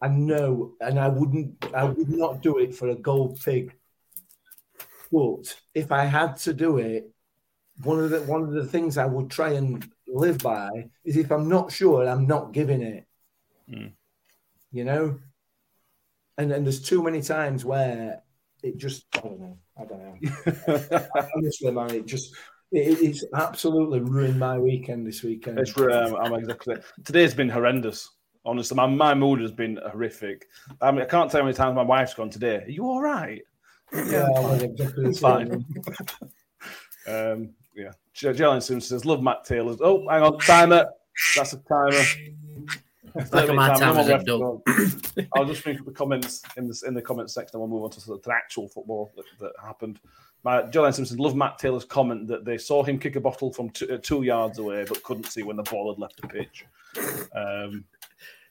Speaker 7: I know, and I wouldn't. I would not do it for a gold pig. But if I had to do it, one of the one of the things I would try and live by is if I'm not sure, I'm not giving it.
Speaker 5: Mm.
Speaker 7: You know, and and there's too many times where it just I don't know. I don't know. <laughs> Honestly, man, it just it's absolutely ruined my weekend this weekend.
Speaker 5: It's um, I'm exactly. Today's been horrendous. Honestly, my, my mood has been horrific. I mean, I can't tell how many times my wife's gone today. Are you all right?
Speaker 7: yeah, I was exactly the
Speaker 5: It's fine. Um, yeah. Jalen Simpson says, "Love Matt Taylor." Oh, hang on, timer. That's a timer.
Speaker 6: Like my
Speaker 5: Time,
Speaker 6: time
Speaker 5: no
Speaker 6: is
Speaker 5: more
Speaker 6: up, Doug.
Speaker 5: ref- <laughs> I'll just up the comments in this in the comments section. and We'll move on to sort of the actual football that, that happened. My Jalen Simpson loved Matt Taylor's comment that they saw him kick a bottle from two, uh, two yards away, but couldn't see when the ball had left the pitch. Um,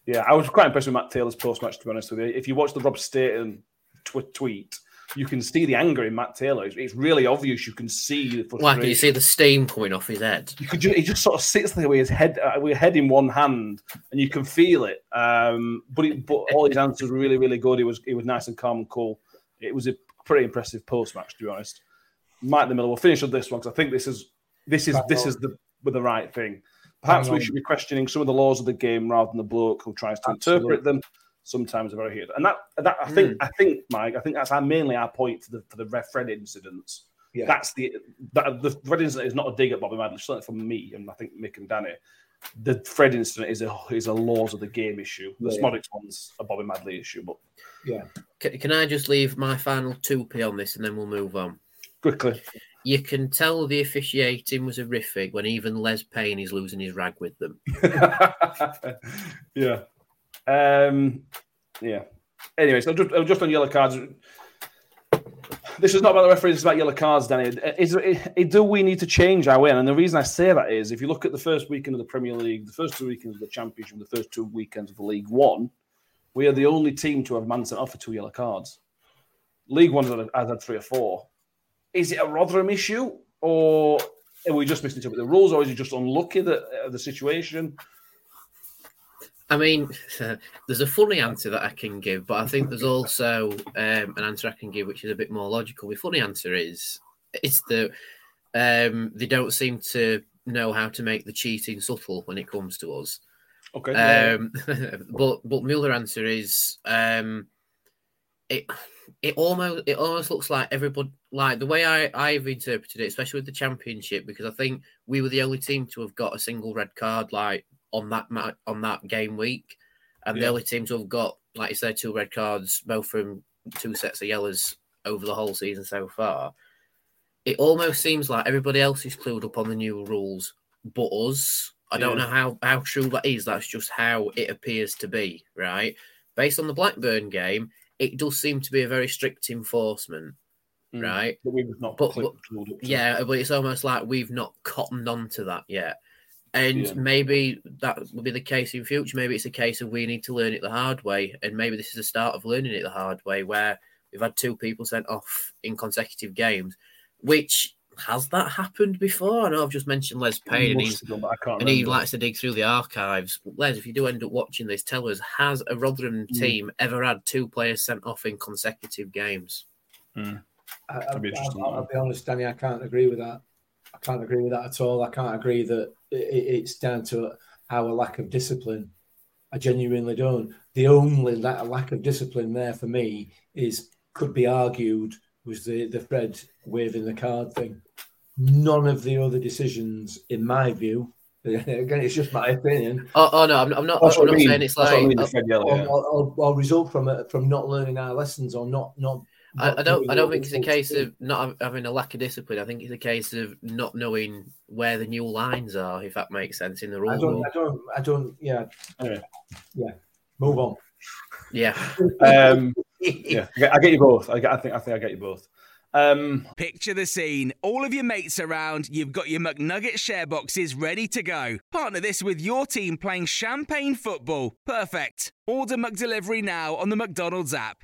Speaker 5: yeah, I was quite impressed with Matt Taylor's post match. To be honest with you, if you watch the Rob Staten tw- tweet, you can see the anger in Matt Taylor. It's, it's really obvious. You can see the frustration.
Speaker 6: Why can you see the steam coming off his head?
Speaker 5: You could ju- he just sort of sits there with his head uh, with head in one hand, and you can feel it. Um, but it, but all his answers were really really good. It was it was nice and calm and cool. It was a pretty impressive post match, to be honest. Mike the Miller. We'll finish on this one because I think this is this is this is the with the right thing. Perhaps we should be questioning some of the laws of the game rather than the bloke who tries to
Speaker 7: Absolutely.
Speaker 5: interpret them. Sometimes they're very here, and that that I think hmm. I think Mike. I think that's our, mainly our point for the for the Ref Fred incidents.
Speaker 7: Yeah.
Speaker 5: That's the that, the Fred incident is not a dig at Bobby Madley, certainly from me and I think Mick and Danny. The Fred incident is a is a laws of the game issue. The
Speaker 7: Yeah.
Speaker 5: Szmodics one's a Bobby Madley issue, but
Speaker 7: Yeah.
Speaker 6: Can, can I just leave my final 2p on this and then we'll move on?
Speaker 5: quickly.
Speaker 6: You can tell the officiating was horrific when even Les Payne is losing his rag with them. <laughs>
Speaker 5: yeah. Um, yeah. Anyway, so just, just on yellow cards. This is not about the referees, it's about yellow cards, Danny. Is, is, do we need to change our way? And the reason I say that is if you look at the first weekend of the Premier League, the first two weekends of the Championship, the first two weekends of the League One, we are the only team to have man sent off for two yellow cards. League One has had three or four. Is it a Rotherham issue, or are we just misinterpreting the rules, or is it just unlucky that uh, the situation?
Speaker 6: I mean, <laughs> there's a funny answer that I can give, but I think there's also um, an answer I can give which is a bit more logical. The funny answer is it's that um, they don't seem to know how to make the cheating subtle when it comes to us.
Speaker 5: Okay.
Speaker 6: Um, <laughs> but but my other answer is um, it it almost it almost looks like everybody like the way I I've interpreted it, especially with the championship, because I think we were the only team to have got a single red card like on that on that game week, and yeah. the only team to have got, like you said, two red cards, both from two sets of yellows over the whole season so far. It almost seems like everybody else is clued up on the new rules, but us. I don't know how how true that is. That's just how it appears to be, right? Based on the Blackburn game, it does seem to be a very strict enforcement, mm. right?
Speaker 5: But we've not.
Speaker 6: But, but yeah, but it's almost like we've not cottoned on to that yet. And yeah. maybe that will be the case in future. Maybe it's a case of we need to learn it the hard way. And maybe this is the start of learning it the hard way, where we've had two people sent off in consecutive games, which has that happened before? I know I've just mentioned Les Payne, and, he's, and he likes to dig through the archives. Les, if you do end up watching this, tell us: Has a Rotherham mm. team ever had two players sent off in consecutive games?
Speaker 7: Mm. I, will be honest, Danny. I can't agree with that. I can't agree with that at all. I can't agree that it's down to our lack of discipline. I genuinely don't. The only lack of discipline there for me is could be argued was the the Fred waving the card thing. None of the other decisions, in my view, <laughs> again, it's just my opinion.
Speaker 6: Oh, oh no, I'm, I'm not. I'm not saying it's like. I mean,
Speaker 7: or, result from from not learning our lessons or not not
Speaker 6: I, I, don't. I don't think it's a case of not having a lack of discipline. I think it's a case of not knowing where the new lines are, if that makes sense in the rule.
Speaker 7: I don't. I don't. I don't. Yeah. Anyway. Yeah. Move on.
Speaker 6: Yeah. <laughs>
Speaker 5: um, yeah. I get you both. I, get, I think. I think I get you both. Um,
Speaker 8: Picture the scene. All of your mates around, you've got your McNugget share boxes ready to go. Partner this with your team playing champagne football. Perfect. Order McDelivery now on the McDonald's app.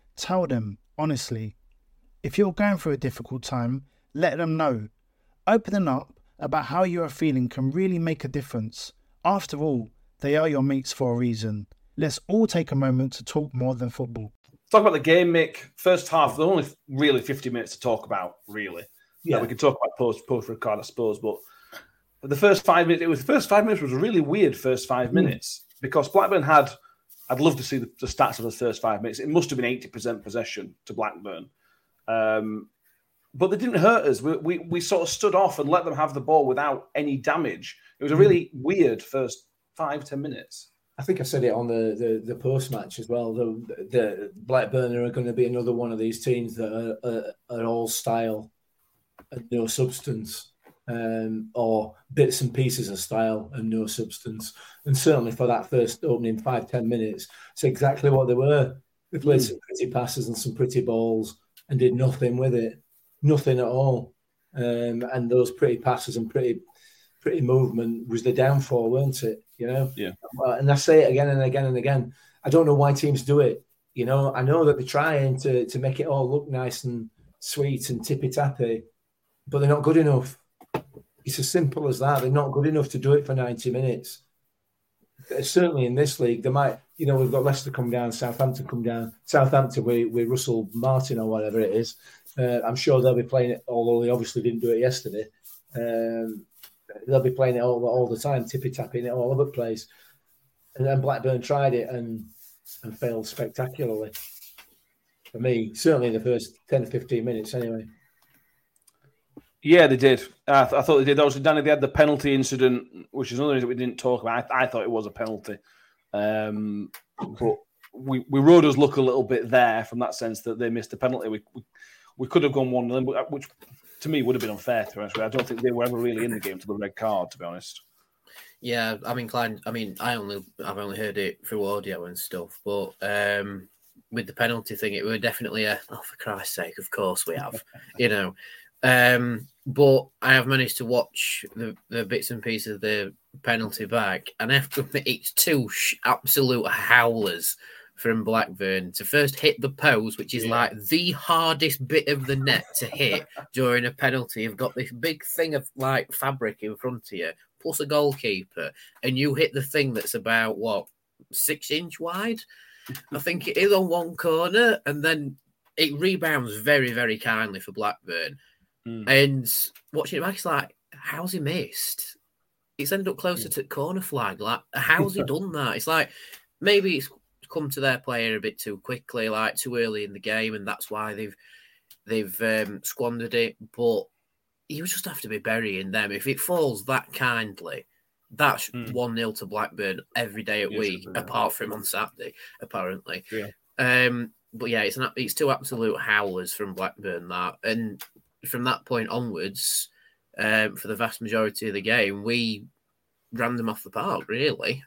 Speaker 1: Tell them, honestly. If you're going through a difficult time, let them know. Opening up about how you are feeling can really make a difference. After all, they are your mates for a reason. Let's all take a moment to talk more than football.
Speaker 5: Talk about the game, Mick. First half, there's only really 50 minutes to talk about, really. Yeah, we can talk about post post record, I suppose, but the first five minutes, it was the first five minutes was a really weird first five hmm. minutes mm. because Blackburn had I'd love to see the, the, stats of the first five minutes. It must have been 80% possession to Blackburn. Um, but they didn't hurt us. We, we, we, sort of stood off and let them have the ball without any damage. It was a really mm. weird first five, ten minutes.
Speaker 7: I think I said it on the, the, the post match as well. The, the Blackburn are going to be another one of these teams that are, are, are all style and no substance um, or bits and pieces of style and no substance. And certainly for that first opening five ten minutes, it's exactly what they were. They played mm. some pretty passes and some pretty balls and did nothing with it, nothing at all. Um, and those pretty passes and pretty pretty movement was the downfall, weren't it? You know.
Speaker 5: Yeah.
Speaker 7: And I say it again and again and again. I don't know why teams do it. You know, I know that they're trying to to make it all look nice and sweet and tippy tappy, but they're not good enough. It's as simple as that. They're not good enough to do it for 90 minutes. Certainly in this league, they might, you know, we've got Leicester come down, Southampton come down, Southampton with, with Russell Martin or whatever it is. Uh, I'm sure they'll be playing it, although they obviously didn't do it yesterday. Um, they'll be playing it all, all the time, tippy tapping it all over the place. And then Blackburn tried it and and failed spectacularly. For me, certainly in the first 10 to 15 minutes, anyway.
Speaker 5: Yeah, they did. I, th- I thought they did. Also, Danny, they had the penalty incident, which is another thing that we didn't talk about. I, I thought it was a penalty. Um, but we, we rode us look a little bit there from that sense that they missed a penalty. We, we, we could have gone one of them, which to me would have been unfair. To be I don't think they were ever really in the game to the red card. To be honest.
Speaker 6: Yeah, I'm inclined. I mean, I only I've only heard it through audio and stuff, but um, with the penalty thing, it were definitely a oh for Christ's sake, of course we have, you know. Um, but I have managed to watch the, the bits and pieces of the penalty back, and I have to admit, it's two sh- absolute howlers from Blackburn to first hit the post, which is like the hardest bit of the net to hit <laughs> during a penalty. You've got this big thing of like fabric in front of you, plus a goalkeeper, and you hit the thing that's about what six inch wide. I <laughs> think it is on one corner, and then it rebounds very, very kindly for Blackburn.
Speaker 5: Mm.
Speaker 6: And watching it back, it's like, how's he missed? It's ended up closer to corner flag. Like, how's he done that? It's like maybe it's come to their player a bit too quickly, like too early in the game, and that's why they've they've um, squandered it. But you just have to be burying them. If it falls that kindly, that's
Speaker 5: Mm.
Speaker 6: one 0 to Blackburn every day at
Speaker 5: Yes,
Speaker 6: week, apart from on Saturday, apparently.
Speaker 5: Yeah.
Speaker 6: Um, but yeah, it's an it's two absolute howlers from Blackburn that, and from that point onwards, um, for the vast majority of the game, we ran them off the park. Really,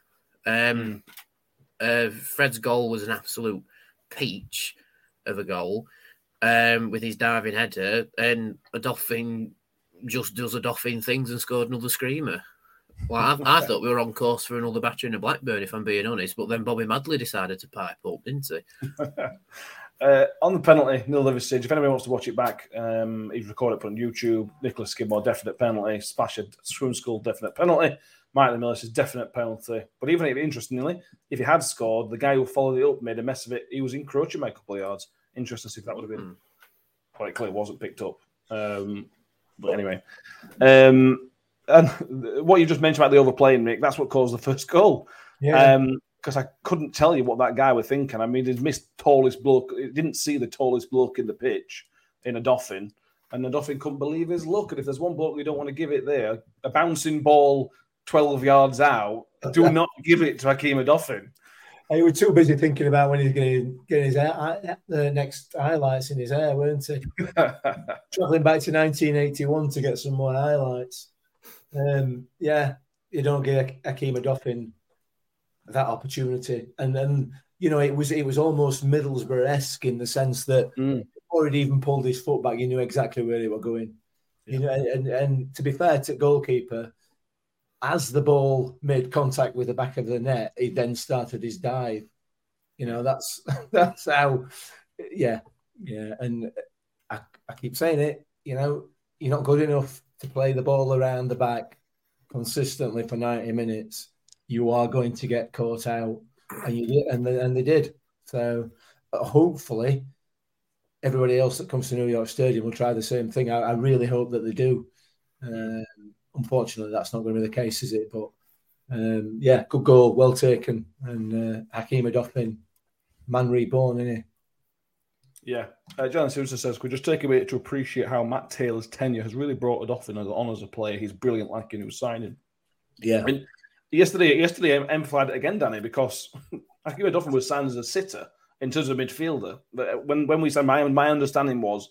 Speaker 6: um, uh, Fred's goal was an absolute peach of a goal um, with his diving header, and Odoffin just does Odoffin things and scored another screamer. Well, I, I thought we were on course for another battering of Blackburn, if I'm being honest. But then Bobby Madley decided to pipe up, didn't he? <laughs>
Speaker 5: Uh, on the penalty, Neil Liversidge, if anyone wants to watch it back, um, he's recorded it put on YouTube. Nicholas Skidmore, definite penalty. Splasher, Swim School, definite penalty. Michael Millis is definite penalty. But even if, interestingly, if he had scored, the guy who followed it up made a mess of it. He was encroaching by a couple of yards. Interesting to see if that would have been. Well, it clearly wasn't picked up. Um, but anyway. Um, and <laughs> what you just mentioned about the overplaying, Mick, that's what caused the first goal.
Speaker 7: Yeah.
Speaker 5: Um, because I couldn't tell you what that guy was thinking. I mean, he'd missed tallest bloke. He didn't see the tallest bloke in the pitch in Odoffin, and the Dolphin couldn't believe his luck. And if there's one bloke you don't want to give it there, a bouncing ball 12 yards out, do <laughs> not give it to Hakeem Odoffin.
Speaker 7: He was too busy thinking about when he's going to get his hair, the next highlights in his hair, weren't he? <laughs> Traveling back to 1981 to get some more highlights. Um, yeah, you don't get Hakeem Odoffin that opportunity, and then you know it was it was almost Middlesbrough esque in the sense that
Speaker 5: Mm.
Speaker 7: before he'd even pulled his foot back, you knew exactly where they were going. You know, and, and and to be fair to goalkeeper, as the ball made contact with the back of the net, he then started his dive. You know, that's <laughs> that's how, yeah, yeah. And I, I keep saying it. You know, you're not good enough to play the ball around the back consistently for 90 minutes. You are going to get caught out, and you did, and they, and they did. So hopefully, everybody else that comes to New York Stadium will try the same thing. I, I really hope that they do. Um, unfortunately, that's not going to be the case, is it? But um, yeah, good goal, well taken, and uh, Hakeem Odoffin, man reborn, isn't he?
Speaker 5: Yeah. Uh, John says, could we just take a minute to appreciate how Matt Taylor's tenure has really brought it off in as on as a player. He's brilliant like a new signing.
Speaker 7: Yeah.
Speaker 5: I mean, yesterday, yesterday I emphasized it again, Danny, because <laughs> I Hakeem Odoffin was signed as a sitter in terms of midfielder. But when when we said my my understanding was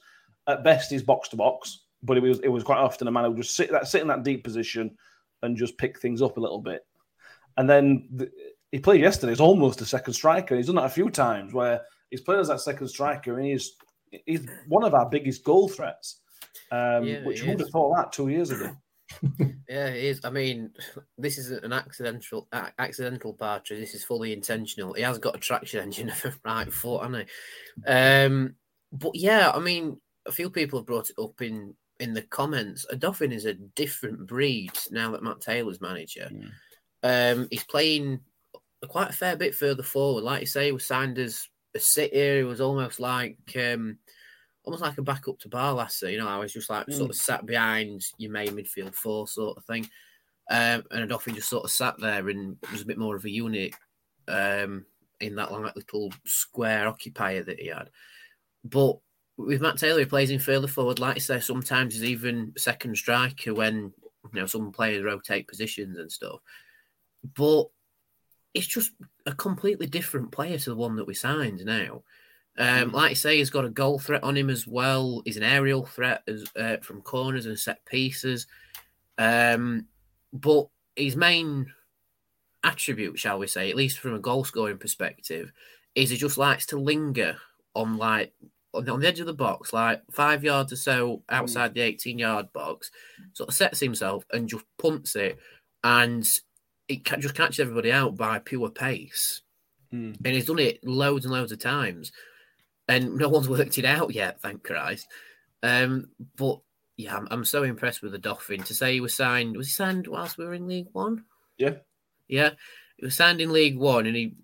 Speaker 5: at best he's box to box, but it was it was quite often a man who would just sit that sit in that deep position and just pick things up a little bit. And then the, he played yesterday as almost a second striker. He's done that a few times where he's played as that second striker, and he's he's one of our biggest goal threats. Um,
Speaker 6: Yeah,
Speaker 5: which
Speaker 6: he
Speaker 5: who would have thought that two years ago?
Speaker 6: Yeah, it is. I mean, this is an accidental a- accidental partridge. This is fully intentional. He has got a traction engine <laughs> of a right foot, hasn't he? Um, but yeah, I mean, a few people have brought it up in in the comments. Odoffin is a different breed now that Matt Taylor's manager. Um, he's playing quite a fair bit further forward. Like you say, he was signed as a sitter. He was almost like um, almost like a backup to Barlaser. You know, I was just like sort of sat behind your main midfield four sort of thing. Um, and Odoffin just sort of sat there and was a bit more of a unit um, in that like little square occupier that he had. but with Matt Taylor, he plays in further forward. Like I say, sometimes he's even second striker when you know some players rotate positions and stuff. But it's just a completely different player to the one that we signed now. Um, like I say, he's got a goal threat on him as well. He's an aerial threat as, uh, from corners and set pieces. Um, but his main attribute, shall we say, at least from a goal scoring perspective, is he just likes to linger on like on the, on the edge of the box, like five yards or so outside the 18 yard box, sort of sets himself and just punts it, and it just catches everybody out by pure pace.
Speaker 5: Mm.
Speaker 6: And he's done it loads and loads of times, and no one's worked it out yet, thank Christ. Um, but yeah, I'm, I'm so impressed with the Dolphin. To say he was signed, was he signed whilst we were in League One?
Speaker 5: Yeah.
Speaker 6: Yeah, he was signed in League One, and he,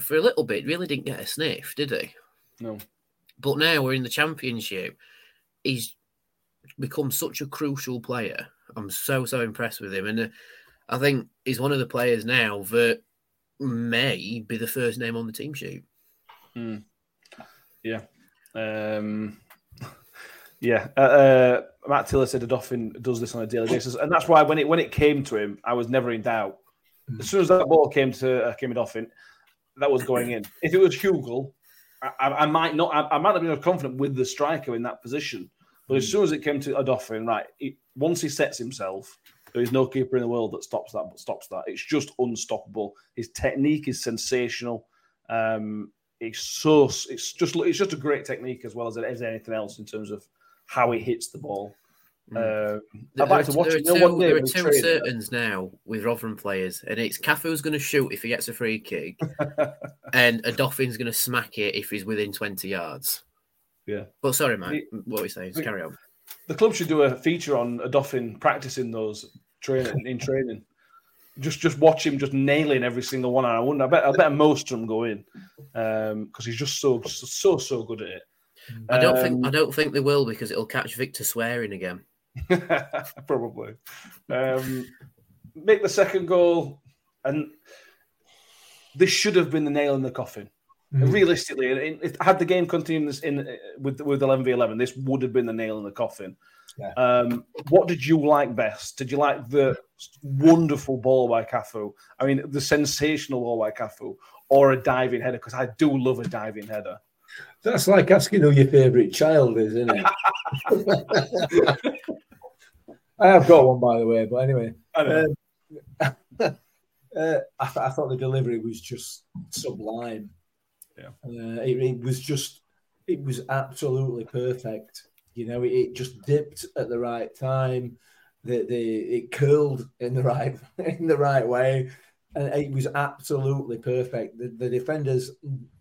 Speaker 6: for a little bit, really didn't get a sniff, did he?
Speaker 5: No.
Speaker 6: But now we're in the Championship. He's become such a crucial player. I'm so so impressed with him, and uh, I think he's one of the players now that may be the first name on the team sheet.
Speaker 5: Mm. Yeah. Um, <laughs> yeah. Uh, uh, Matt Tiller said Odoffin does this on a daily basis, and that's why when it when it came to him, I was never in doubt. As soon as that ball came to uh, came to Odoffin, that was going in. If it was Hugill, I, I, might not. I, I might not be as confident with the striker in that position. But as soon as it came to Odoffin, right, once he sets himself, there is no keeper in the world that stops that. Stops that. It's just unstoppable. His technique is sensational. Um, it's so. It's just. It's just a great technique as well as, as anything else in terms of how he hits the ball. Uh, I'd like to watch
Speaker 6: there
Speaker 5: it.
Speaker 6: are
Speaker 5: You
Speaker 6: two,
Speaker 5: one day
Speaker 6: there are two
Speaker 5: trained-
Speaker 6: certains now with Rotherham players, and it's Cafu's going to shoot if he gets a free kick, <laughs> and Odoffin's going to smack it if he's within 20 yards.
Speaker 5: Yeah.
Speaker 6: But sorry, man, what were you saying? Just carry on.
Speaker 5: The club should do a feature on Odoffin practicing those training in training. Just just watch him just nailing every single one. And I wonder. I bet I bet most of them go in because he's just so so so good at it.
Speaker 6: I don't think
Speaker 5: Um,
Speaker 6: I don't think they will because it'll catch Victor swearing again. <laughs>
Speaker 5: Probably. Um, make the second goal, and this should have been the nail in the coffin.
Speaker 7: Mm.
Speaker 5: Realistically, it, it, had the game continued in, in with with eleven v eleven, this would have been the nail in the coffin.
Speaker 7: Yeah.
Speaker 5: Um, what did you like best? Did you like the wonderful ball by Cafu? I mean, the sensational ball by Cafu, or a diving header? Because I do love a diving header.
Speaker 7: That's like asking who your favourite child is, isn't it? <laughs> I have got one, by the way, but anyway.
Speaker 5: I.
Speaker 7: Um, <laughs> uh, I, th- I thought the delivery was just sublime.
Speaker 5: Yeah.
Speaker 7: Uh, it, it was just, it was absolutely perfect. You know, it, it just dipped at the right time. The, the it curled in the right <laughs> in the right way, and it was absolutely perfect. The, the defenders,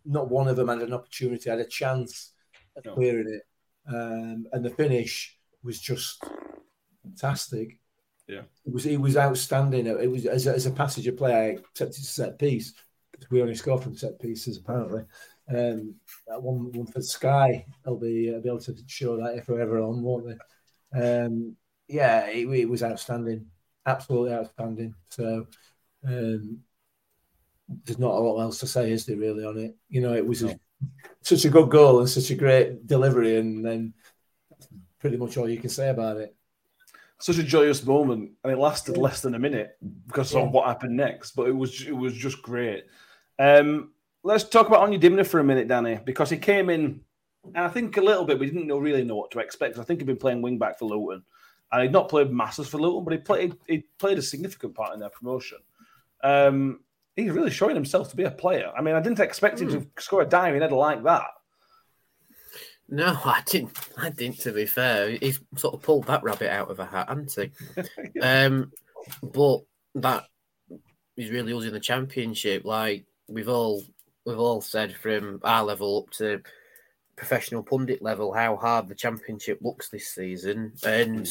Speaker 7: not one of them had an opportunity, had a chance of
Speaker 5: No.
Speaker 7: clearing it, um, and the finish was just fantastic.
Speaker 5: Yeah.
Speaker 7: It was it was outstanding. It was as a, as a passage of play. I accepted set piece. We only score from set pieces apparently. Um, that one one for Sky. They'll be, uh, be able to show that if we're ever on, won't they? Um, yeah, it, it was outstanding. Absolutely outstanding. So um, there's not a lot else to say, is there really on it? You know, it was a, such a good goal and such a great delivery, and then pretty much all you can say about it.
Speaker 5: Such a joyous moment, and it lasted less than a minute because
Speaker 7: Yeah.
Speaker 5: of what happened next. But it was it was just great. Um, let's talk about Onyedinma for a minute, Danny, because he came in, and I think a little bit we didn't know, really know what to expect. I think he'd been playing wing back for Luton, and he'd not played masses for Luton, but he played he played a significant part in their promotion. Um, he's really showing himself to be a player. I mean, I didn't expect him to score a diving header like that.
Speaker 6: No, I didn't. I didn't. To be fair, he's sort of pulled that rabbit out of a hat, hasn't he? <laughs> um, but that is really us in the championship. Like we've all we've all said from our level up to professional pundit level how hard the championship looks this season, and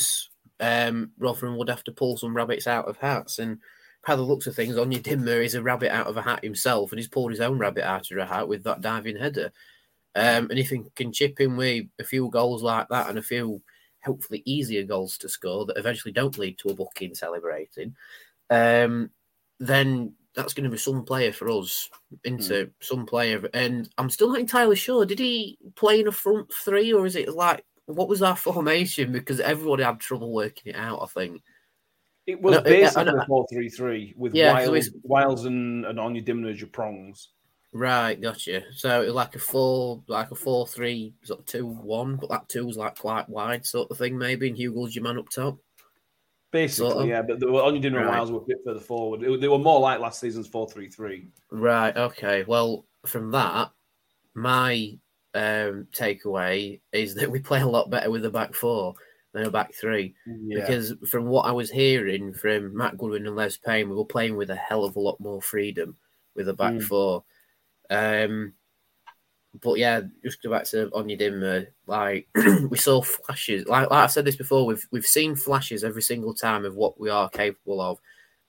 Speaker 6: um, Rotherham would have to pull some rabbits out of hats. And by the looks of things, Onyedinma is a rabbit out of a hat himself, and he's pulled his own rabbit out of a hat with that diving header. Um, and if he can chip in with a few goals like that and a few hopefully easier goals to score that eventually don't lead to a booking celebrating, um, then that's going to be some player for us into hmm. some player, and I'm still not entirely sure. Did he play in a front three, or is it like what was our <laughs> formation? Because everybody had trouble working it out. I think.
Speaker 5: It was basically a 4 3 3 with
Speaker 6: Yeah,
Speaker 5: Wiles, Wiles and, and Onyedinma as your prongs.
Speaker 6: Right, gotcha. So it was like a four, like a four, three, sort of two, one, but that two was like quite wide, sort of thing, maybe. And Hugo's your man up top.
Speaker 5: Basically,
Speaker 6: Sort of.
Speaker 5: yeah, but the Onyedinma and
Speaker 6: Right.
Speaker 5: Wiles were a bit further forward. It- they were more like last season's 4 3 3.
Speaker 6: Right. Okay. Well, from that, my um, takeaway is that we play a lot better with a back four than a back three.
Speaker 5: Yeah.
Speaker 6: Because from what I was hearing from Matt Goodwin and Les Payne, we were playing with a hell of a lot more freedom with a back
Speaker 5: Mm.
Speaker 6: four. Um, but yeah, just go back to Onyedinma. Like <clears throat> we saw flashes. Like, like I said this before, we've we've seen flashes every single time of what we are capable of,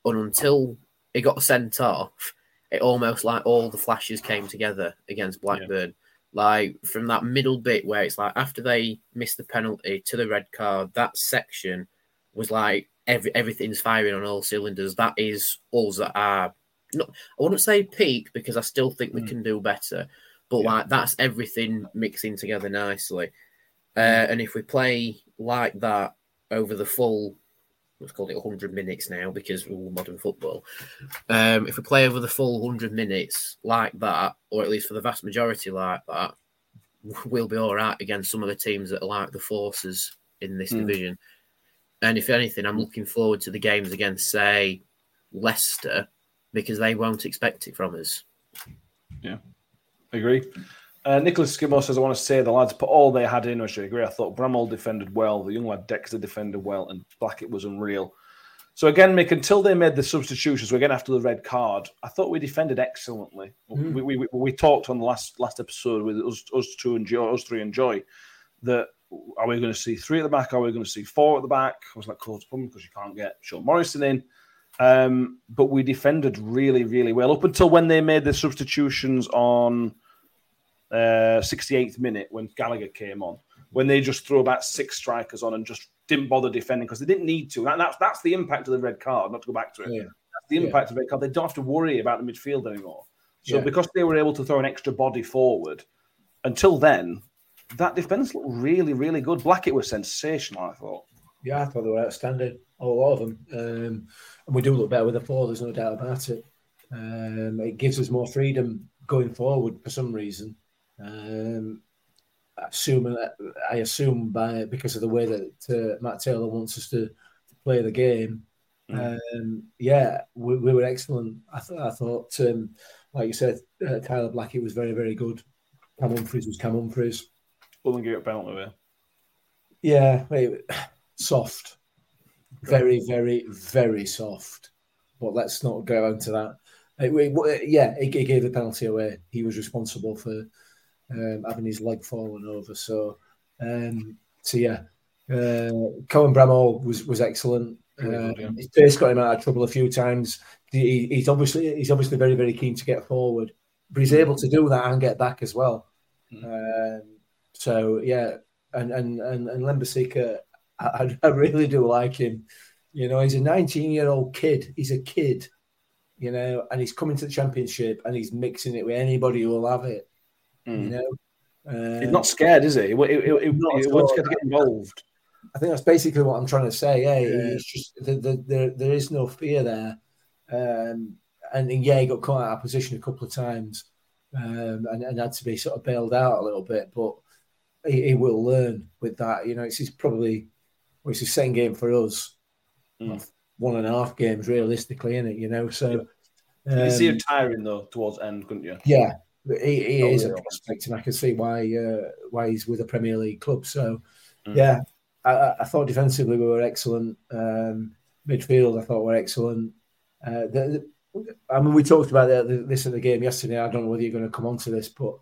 Speaker 6: and until it got sent off, it almost like all the flashes came together against Blackburn. Like from that middle bit where it's like after they missed the penalty to the red card, that section was like every everything's firing on all cylinders. That is all that are not. I wouldn't say peak because I still think we mm. can do better, but like that's everything mixing together nicely. Uh, and if we play like that over the full, let's call it 100 minutes now because we're all modern football. Um, if we play over the full 100 minutes like that, or at least for the vast majority like that, <laughs> we'll be all right against some of the teams that are like the forces in this
Speaker 5: Mm.
Speaker 6: division. And if anything, I'm looking forward to the games against, say, Leicester, because they won't expect it from us.
Speaker 5: Agree. Uh, Nicholas Skidmore says, I want to say the lads put all they had in, which I agree. I thought Bramall defended well, the young lad Dexter defended well, and Blackett was unreal. So again, Mick, until they made the substitutions, we're again after the red card. I thought we defended excellently.
Speaker 7: Mm.
Speaker 5: We, we, we, we talked on the last last episode with us, us two and Joy, us three and Joy, that are we going to see three at the back? Are we going to see four at the back? I was like, cool, problem because you can't get Sean Morrison in. Um, but we defended really, really well up until when they made the substitutions on uh, 68th minute when Gallagher came on, when they just threw about six strikers on and just didn't bother defending because they didn't need to. And that's that's the impact of the red card. Not to go back to it,
Speaker 7: Yeah.
Speaker 5: that's the impact of the red card. They don't have to worry about the midfield anymore. So
Speaker 7: Yeah.
Speaker 5: because they were able to throw an extra body forward, until then, that defense looked really, really good. Blackett was sensational. I thought.
Speaker 7: Yeah, I thought they were outstanding, a lot of them. Um, and we do look better with the four, there's no doubt about it. Um, it gives us more freedom going forward for some reason. Um, assuming I assume by because of the way that uh, Matt Taylor wants us to, to play the game. Um, yeah, we, we were excellent. I, th- I thought, um, like you said, uh, Tyler Blackett was very, very good. Cam Humphreys was Cam
Speaker 5: Humphreys. It a penalty there.
Speaker 7: Yeah, wait, soft, very, very, very soft. But let's not go into that. It- it- yeah, he, he gave the penalty away. He was responsible for um, having his leg fallen over. So, um, so yeah, uh, Cohen Bramall was was excellent. Uh,
Speaker 5: yeah.
Speaker 7: His pace got him out of trouble a few times. He, he's obviously he's obviously very very keen to get forward, but he's able to do that and get back as well. Um, so yeah, and and and and Lembikisa, I, I really do like him. You know, he's a 19 year old kid. He's a kid, you know, and he's coming to the championship and he's mixing it with anybody who will have it.
Speaker 5: Mm.
Speaker 7: You know, uh,
Speaker 5: He's not scared, is he? He, he, he, he, wants to get involved.
Speaker 7: I think that's basically what I'm trying to say. Yeah,
Speaker 5: Yeah.
Speaker 7: it's just the, the, there there is no fear there, um, and yeah, he got caught out of position a couple of times, um, and, and had to be sort of bailed out a little bit. But he, he will learn with that. You know, it's probably well, it's the same game for us,
Speaker 5: Mm.
Speaker 7: one and a half games realistically, in it. You know, so
Speaker 5: You can see
Speaker 7: um,
Speaker 5: him tiring though towards end, couldn't you?
Speaker 7: yeah, he, he
Speaker 5: Oh,
Speaker 7: is a prospect, and I can see why uh, why he's with a Premier League club. So,
Speaker 5: Mm.
Speaker 7: yeah, I- I, thought defensively we were excellent. Um, midfield, I thought were excellent. Uh, the, the- I mean, we talked about that- this in the game yesterday. I don't know whether you're going to come on to this, but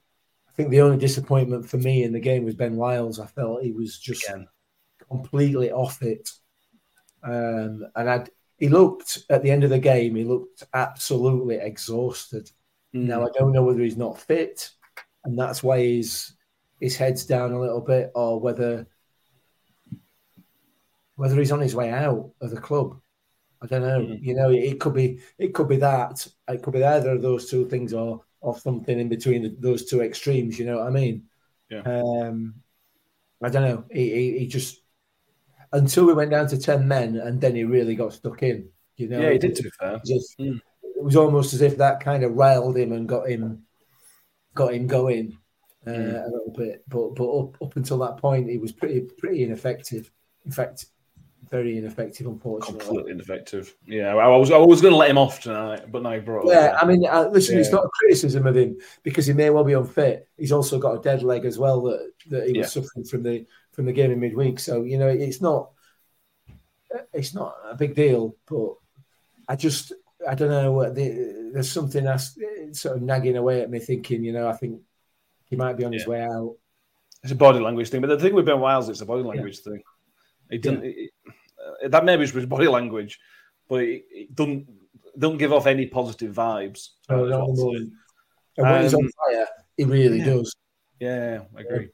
Speaker 7: I think the only disappointment for me in the game was Ben Wiles. I felt he was just
Speaker 5: Again.
Speaker 7: Completely off it. Um, and I'd, he looked at the end of the game, he looked absolutely exhausted.
Speaker 5: Mm.
Speaker 7: Now I don't know whether he's not fit, and that's why his his head's down a little bit, or whether whether he's on his way out of the club. I don't know.
Speaker 5: Mhm.
Speaker 7: You know, it could be it could be that. It could be either of those two things, or or something in between the, those two extremes. You know what I mean?
Speaker 5: Yeah.
Speaker 7: Um, I don't know. He, he, he just until we went down to ten men, and then he really got stuck in. You know,
Speaker 5: yeah, he did. To be fair,
Speaker 7: just
Speaker 5: Mm.
Speaker 7: it was almost as if that kind of riled him and got him got him going uh,
Speaker 5: Mm.
Speaker 7: a little bit. But but up, up until that point, he was pretty pretty ineffective. In fact, very ineffective, unfortunately.
Speaker 5: completely ineffective. Yeah, I was I was going to let him off tonight, but now he brought.
Speaker 7: Yeah,
Speaker 5: up.
Speaker 7: I mean, uh, listen, it's not a criticism of him because he may well be unfit. He's also got a dead leg as well that, that he was
Speaker 5: Yeah.
Speaker 7: suffering from the from the game in midweek. So you know, it's not it's not a big deal. But I just I don't know. there's something that's sort of nagging away at me, thinking, you know, I think he might be on his way out.
Speaker 5: It's a body language thing, but the thing with Ben Wiles, it's a body language thing. It doesn't. It, uh, that maybe was body language, but it, it doesn't don't give off any positive vibes.
Speaker 7: At the moment. And when he's on
Speaker 5: Um,
Speaker 7: fire, he really
Speaker 5: yeah.
Speaker 7: does.
Speaker 5: Yeah, I agree.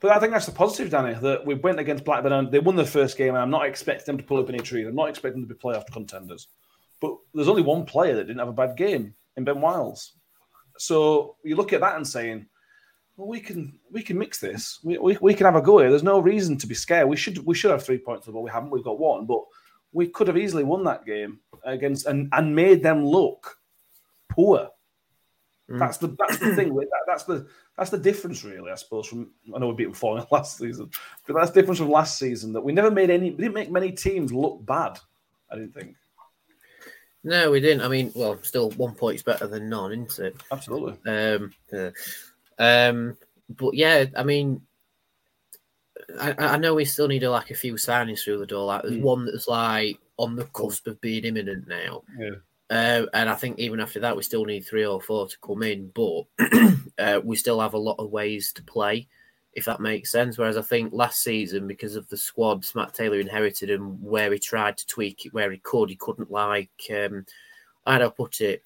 Speaker 5: But I think that's the positive, Danny, that we went against Blackburn and they won the first game, and I'm not expecting them to pull up any trees. I'm not expecting them to be playoff contenders. But there's only one player that didn't have a bad game in Ben Wiles. So you look at that and saying, well, we can we can mix this. We, we, we can have a go here. There's no reason to be scared. We should we should have three points, but we haven't. We've got one. But we could have easily won that game against and, and made them look poor. Mm. That's the that's the thing. That, that's the that's the difference, really. I suppose. From I know we beat them four <laughs> 0 last season, but that's the difference from last season that we never made any. We didn't make many teams look bad. I didn't think.
Speaker 6: No, we didn't. I mean, well, still one point's better than none, isn't it?
Speaker 5: Absolutely.
Speaker 6: Um, yeah. um, but yeah, I mean, I, I know we still need like a few signings through the door. Like, there's
Speaker 5: Mm.
Speaker 6: one that's like on the cusp of being imminent now.
Speaker 5: Yeah.
Speaker 6: Uh, and I think even after that, we still need three or four to come in, but <clears throat> uh, we still have a lot of ways to play, if that makes sense. Whereas I think last season, because of the squad Matt Taylor inherited and where he tried to tweak it where he could, he couldn't like, um, how'd I put it?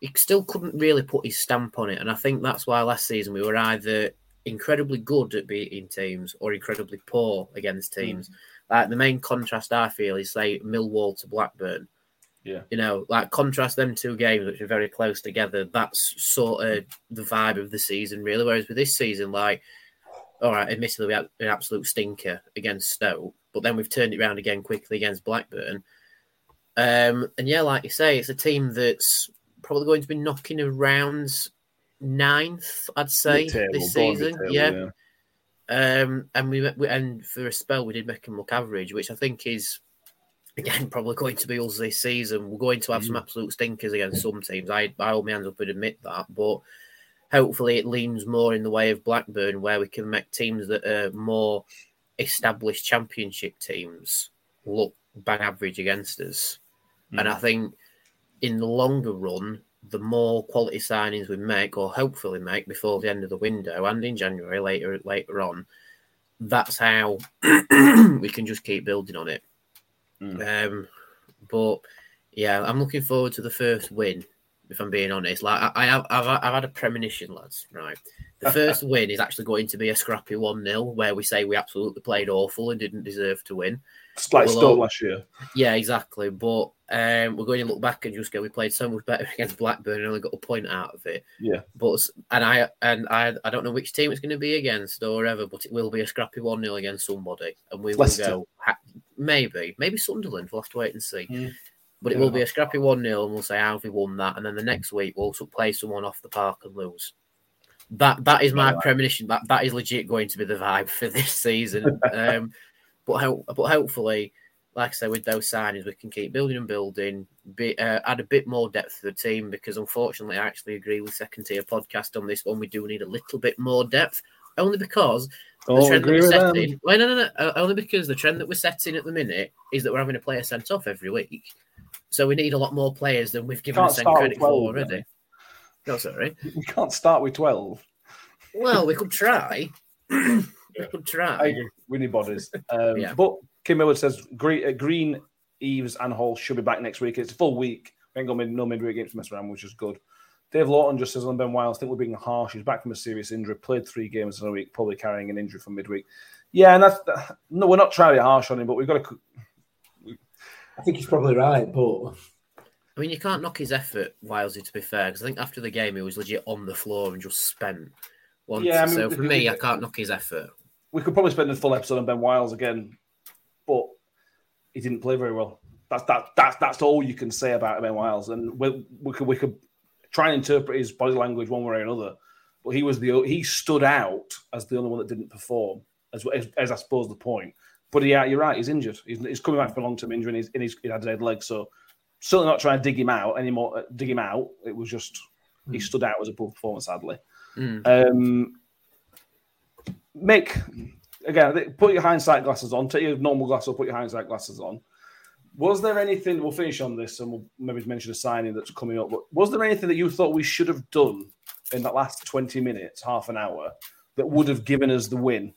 Speaker 6: He still couldn't really put his stamp on it. And I think that's why last season we were either incredibly good at beating teams or incredibly poor against teams. Like the main contrast I feel is say Millwall to Blackburn.
Speaker 5: Yeah.
Speaker 6: You know, like contrast them two games, which are very close together. That's sort of the vibe of the season, really. Whereas with this season, like, all right, admittedly, we had an absolute stinker against Stoke, but then we've turned it around again quickly against Blackburn. Um, and yeah, like you say, it's a team that's probably going to be knocking around ninth, I'd say, this season.
Speaker 5: mid-table,
Speaker 6: yeah. Um, and we, we and for a spell we did make him look average, which I think is again probably going to be us this season. We're going to have some mm. absolute stinkers against some teams. I by all means would admit that, but hopefully it leans more in the way of Blackburn, where we can make teams that are more established championship teams look bang average against us. And mm. I think in the longer run, the more quality signings we make, or hopefully make before the end of the window and in January later later on, that's how <clears throat> we can just keep building on it. Um, but yeah, I'm looking forward to the first win. If I'm being honest, like I, I have, I've, I've had a premonition, lads. Right, the <laughs> first win is actually going to be a scrappy one 0 where we say we absolutely played awful and didn't deserve to win.
Speaker 5: It's like Stoke last year.
Speaker 6: Yeah, exactly. But um, we're going to look back and just go, we played so much better <laughs> against Blackburn and only got a point out of it.
Speaker 5: Yeah.
Speaker 6: But and I and I I don't know which team it's going to be against or ever, but it will be a scrappy one 0 against somebody, and we will
Speaker 5: Leicester.
Speaker 6: go maybe maybe Sunderland. We'll have to wait and see.
Speaker 5: Mm.
Speaker 6: But it
Speaker 5: Yeah.
Speaker 6: will be a scrappy one 0 and we'll say how have we won that, and then the next week we'll play someone off the park and lose. That that is my
Speaker 5: Right.
Speaker 6: premonition. That that is legit going to be the vibe for this <laughs> season. um, but ho- but hopefully, like I say, with those signings, we can keep building and building, be, uh, add a bit more depth to the team because unfortunately, I actually agree with second tier podcast on this one. We do need a little bit more depth, only because the
Speaker 5: Don't
Speaker 6: trend that
Speaker 5: agree
Speaker 6: we're
Speaker 5: with them.
Speaker 6: Well, no, no, no. Only because the trend that we're setting at the minute is that we're having a player sent off every week. So we need a lot more players than we've given
Speaker 5: Can't
Speaker 6: credit for
Speaker 5: 12,
Speaker 6: already. No, sorry.
Speaker 5: We can't start with twelve.
Speaker 6: Well, we could try. <clears throat> we could try.
Speaker 5: We need bodies. Um,
Speaker 6: Yeah.
Speaker 5: But Kim Millward says Green, uh, Green, Eaves, and Hall should be back next week. It's a full week. We ain't got no midweek games to mess around, which is good. Dave Lawton just says on Ben Wiles, I think we're being harsh. He's back from a serious injury, played three games in a week, probably carrying an injury from midweek. Yeah, and that's no, we're not trying to be harsh on him, but we've got to.
Speaker 7: I think he's probably right, but
Speaker 6: I mean, you can't knock his effort, Wilesy, to be fair, because I think after the game he was legit on the floor and just spent. Once.
Speaker 5: Yeah, I mean,
Speaker 6: so for me, I can't knock his effort.
Speaker 5: We could probably spend a full episode on Ben Wiles again, but he didn't play very well. That's that that's that's all you can say about Ben Wiles, and we, we could we could try and interpret his body language one way or another. But he was the he stood out as the only one that didn't perform, as as, as I suppose the point. But yeah, you're right. He's injured. He's, he's coming back from a long term injury in his in his he had a dead leg. So certainly not trying to dig him out anymore. uh, Dig him out. It was just he stood out as a poor performance. Sadly.
Speaker 6: Mm.
Speaker 5: Um, Mick, again, put your hindsight glasses on. Take your normal glasses, put your hindsight glasses on. Was there anything? We'll finish on this, and we'll maybe mention a signing that's coming up. But was there anything that you thought we should have done in that last twenty minutes, half an hour, that would have given us the win?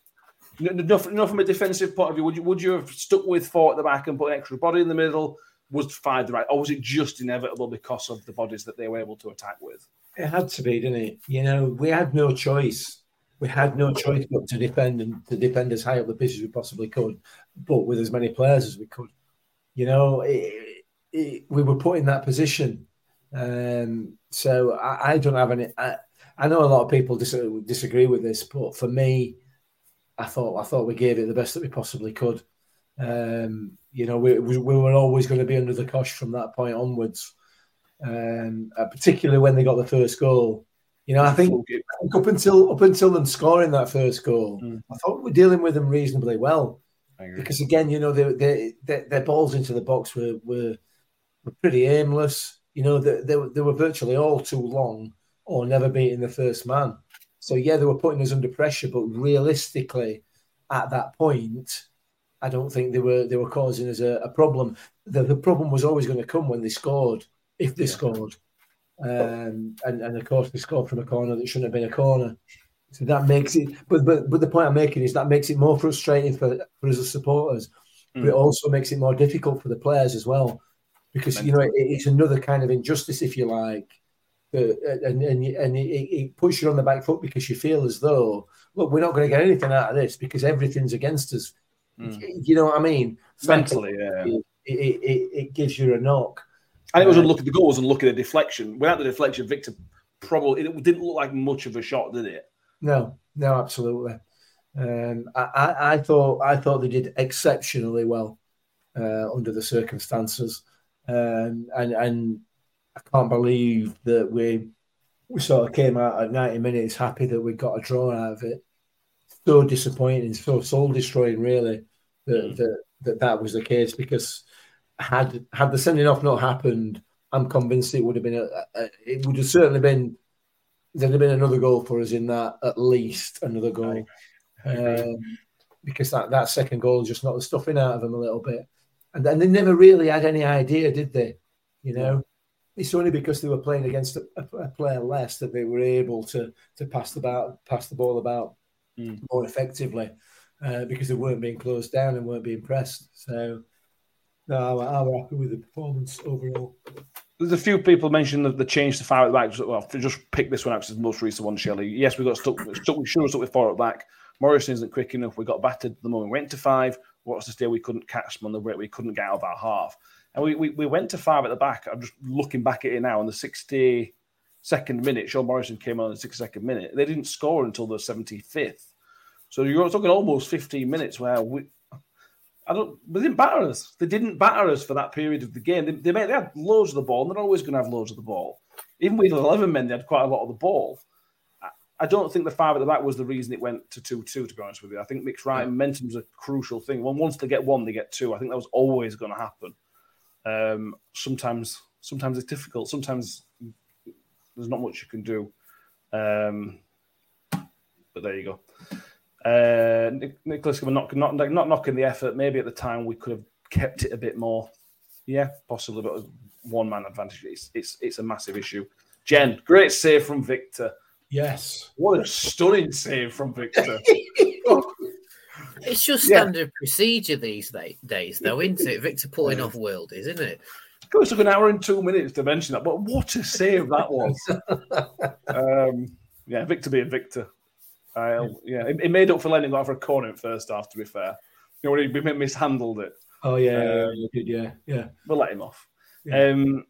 Speaker 5: No, no, no from a defensive point of view. Would you would you have stuck with four at the back and put an extra body in the middle? Was five the right, or was it just inevitable because of the bodies that they were able to attack with?
Speaker 7: it had to be, didn't it? You know, we had no choice. We had no choice but to defend and to defend as high up the pitch as we possibly could, but with as many players as we could. You know, it, it, we were put in that position. Um, so I, I don't have any. I, I know a lot of people dis- disagree with this, but for me, I thought I thought we gave it the best that we possibly could. Um, you know, we, we, we were always going to be under the cosh from that point onwards, um, uh, particularly when they got the first goal. You know, I think, I think up until up until them scoring that first goal,
Speaker 5: Mm.
Speaker 7: I thought we were dealing with them reasonably well. Because again, you know, they, they, they, their balls into the box were were, were pretty aimless. You know, they, they, were- they were virtually all too long or never beating the first man. So yeah, they were putting us under pressure, but realistically, at that point, I don't think they were they were causing us a, a problem. The, the problem was always going to come when they scored, if they scored, um, and and of course they scored from a corner that shouldn't have been a corner. So that makes it. But but but the point I'm making is that makes it more frustrating for, for us as supporters, but it
Speaker 5: Mm.
Speaker 7: also makes it more difficult for the players as well, because you know it, it's another kind of injustice, if you like, uh, and and and it, it puts you on the back foot because you feel as though look, we're not going to get anything out of this because everything's against us.
Speaker 5: Mm.
Speaker 7: You know what I mean?
Speaker 5: Mentally, yeah.
Speaker 7: it, it, it, gives you a knock.
Speaker 5: And it was
Speaker 7: Uh,
Speaker 5: unlucky. The goal was unlucky. The deflection. Without the deflection, Victor probably it didn't look like much of a shot, did it?
Speaker 7: No, no, absolutely. Um, I, I, I thought I thought they did exceptionally well uh, under the circumstances, um, and and I can't believe that we we sort of came out at ninety minutes happy that we got a draw out of it. So disappointing, so soul destroying, really, that, that that that was the case because had had the sending off not happened, I'm convinced it would have been a, a it would have certainly been there'd have been another goal for us in that, at least another goal. Um, because that, that second goal just knocked the stuffing out of them a little bit. And then they never really had any idea, did they? You know, it's only because they were playing against a, a, player less that they were able to to pass the about, pass the ball about
Speaker 5: Mm.
Speaker 7: more effectively uh, because they weren't being closed down and weren't being pressed. So, no, I, I was happy with the performance overall.
Speaker 5: There's a few people mentioned that the change to five at the back. Well, to just pick this one out 'cause it's the most recent one, Shelley. Yes, we got stuck. stuck we have stuck with four at the back. Morrison isn't quick enough. We got battered the moment we went to five. What's the say we couldn't catch them on the break? We couldn't get out of our half. And we, we, we went to five at the back. I'm just looking back at it now. In the 62nd minute, Sean Morrison came on in the 62nd minute. They didn't score until the 75th. So you're talking almost 15 minutes where we, I don't. They didn't batter us. They didn't batter us for that period of the game. They, they, made, they had loads of the ball, and they're always going to have loads of the ball. Even with eleven men, they had quite a lot of the ball. I, I don't think the five at the back was the reason it went to two-two. To be honest with you, I think Mick's right. Momentum's a crucial thing. When once they get one, they get two. I think that was always going to happen. Um, sometimes, sometimes it's difficult. Sometimes there's not much you can do. Um, but there you go. Uh, Nic- Nicholas, we're not, not not knocking the effort. Maybe at the time we could have kept it a bit more. Yeah, possibly, but one man advantage. It's it's it's a massive issue. Jen, great save from Victor.
Speaker 7: Yes.
Speaker 5: What a stunning save from Victor. <laughs>
Speaker 6: It's just
Speaker 5: Yeah.
Speaker 6: standard procedure these days, though, isn't it? Victor pulling off world, isn't it?
Speaker 5: it took an hour and two minutes to mention that, but what a save that was. <laughs> um, yeah, Victor being Victor. Uh, yeah, it, it made up for letting go out for a corner in first half. To be fair, you know when he mishandled it.
Speaker 7: Oh yeah,
Speaker 5: Um,
Speaker 7: you did, yeah, yeah.
Speaker 5: We'll let him off.
Speaker 7: Yeah.
Speaker 5: Um,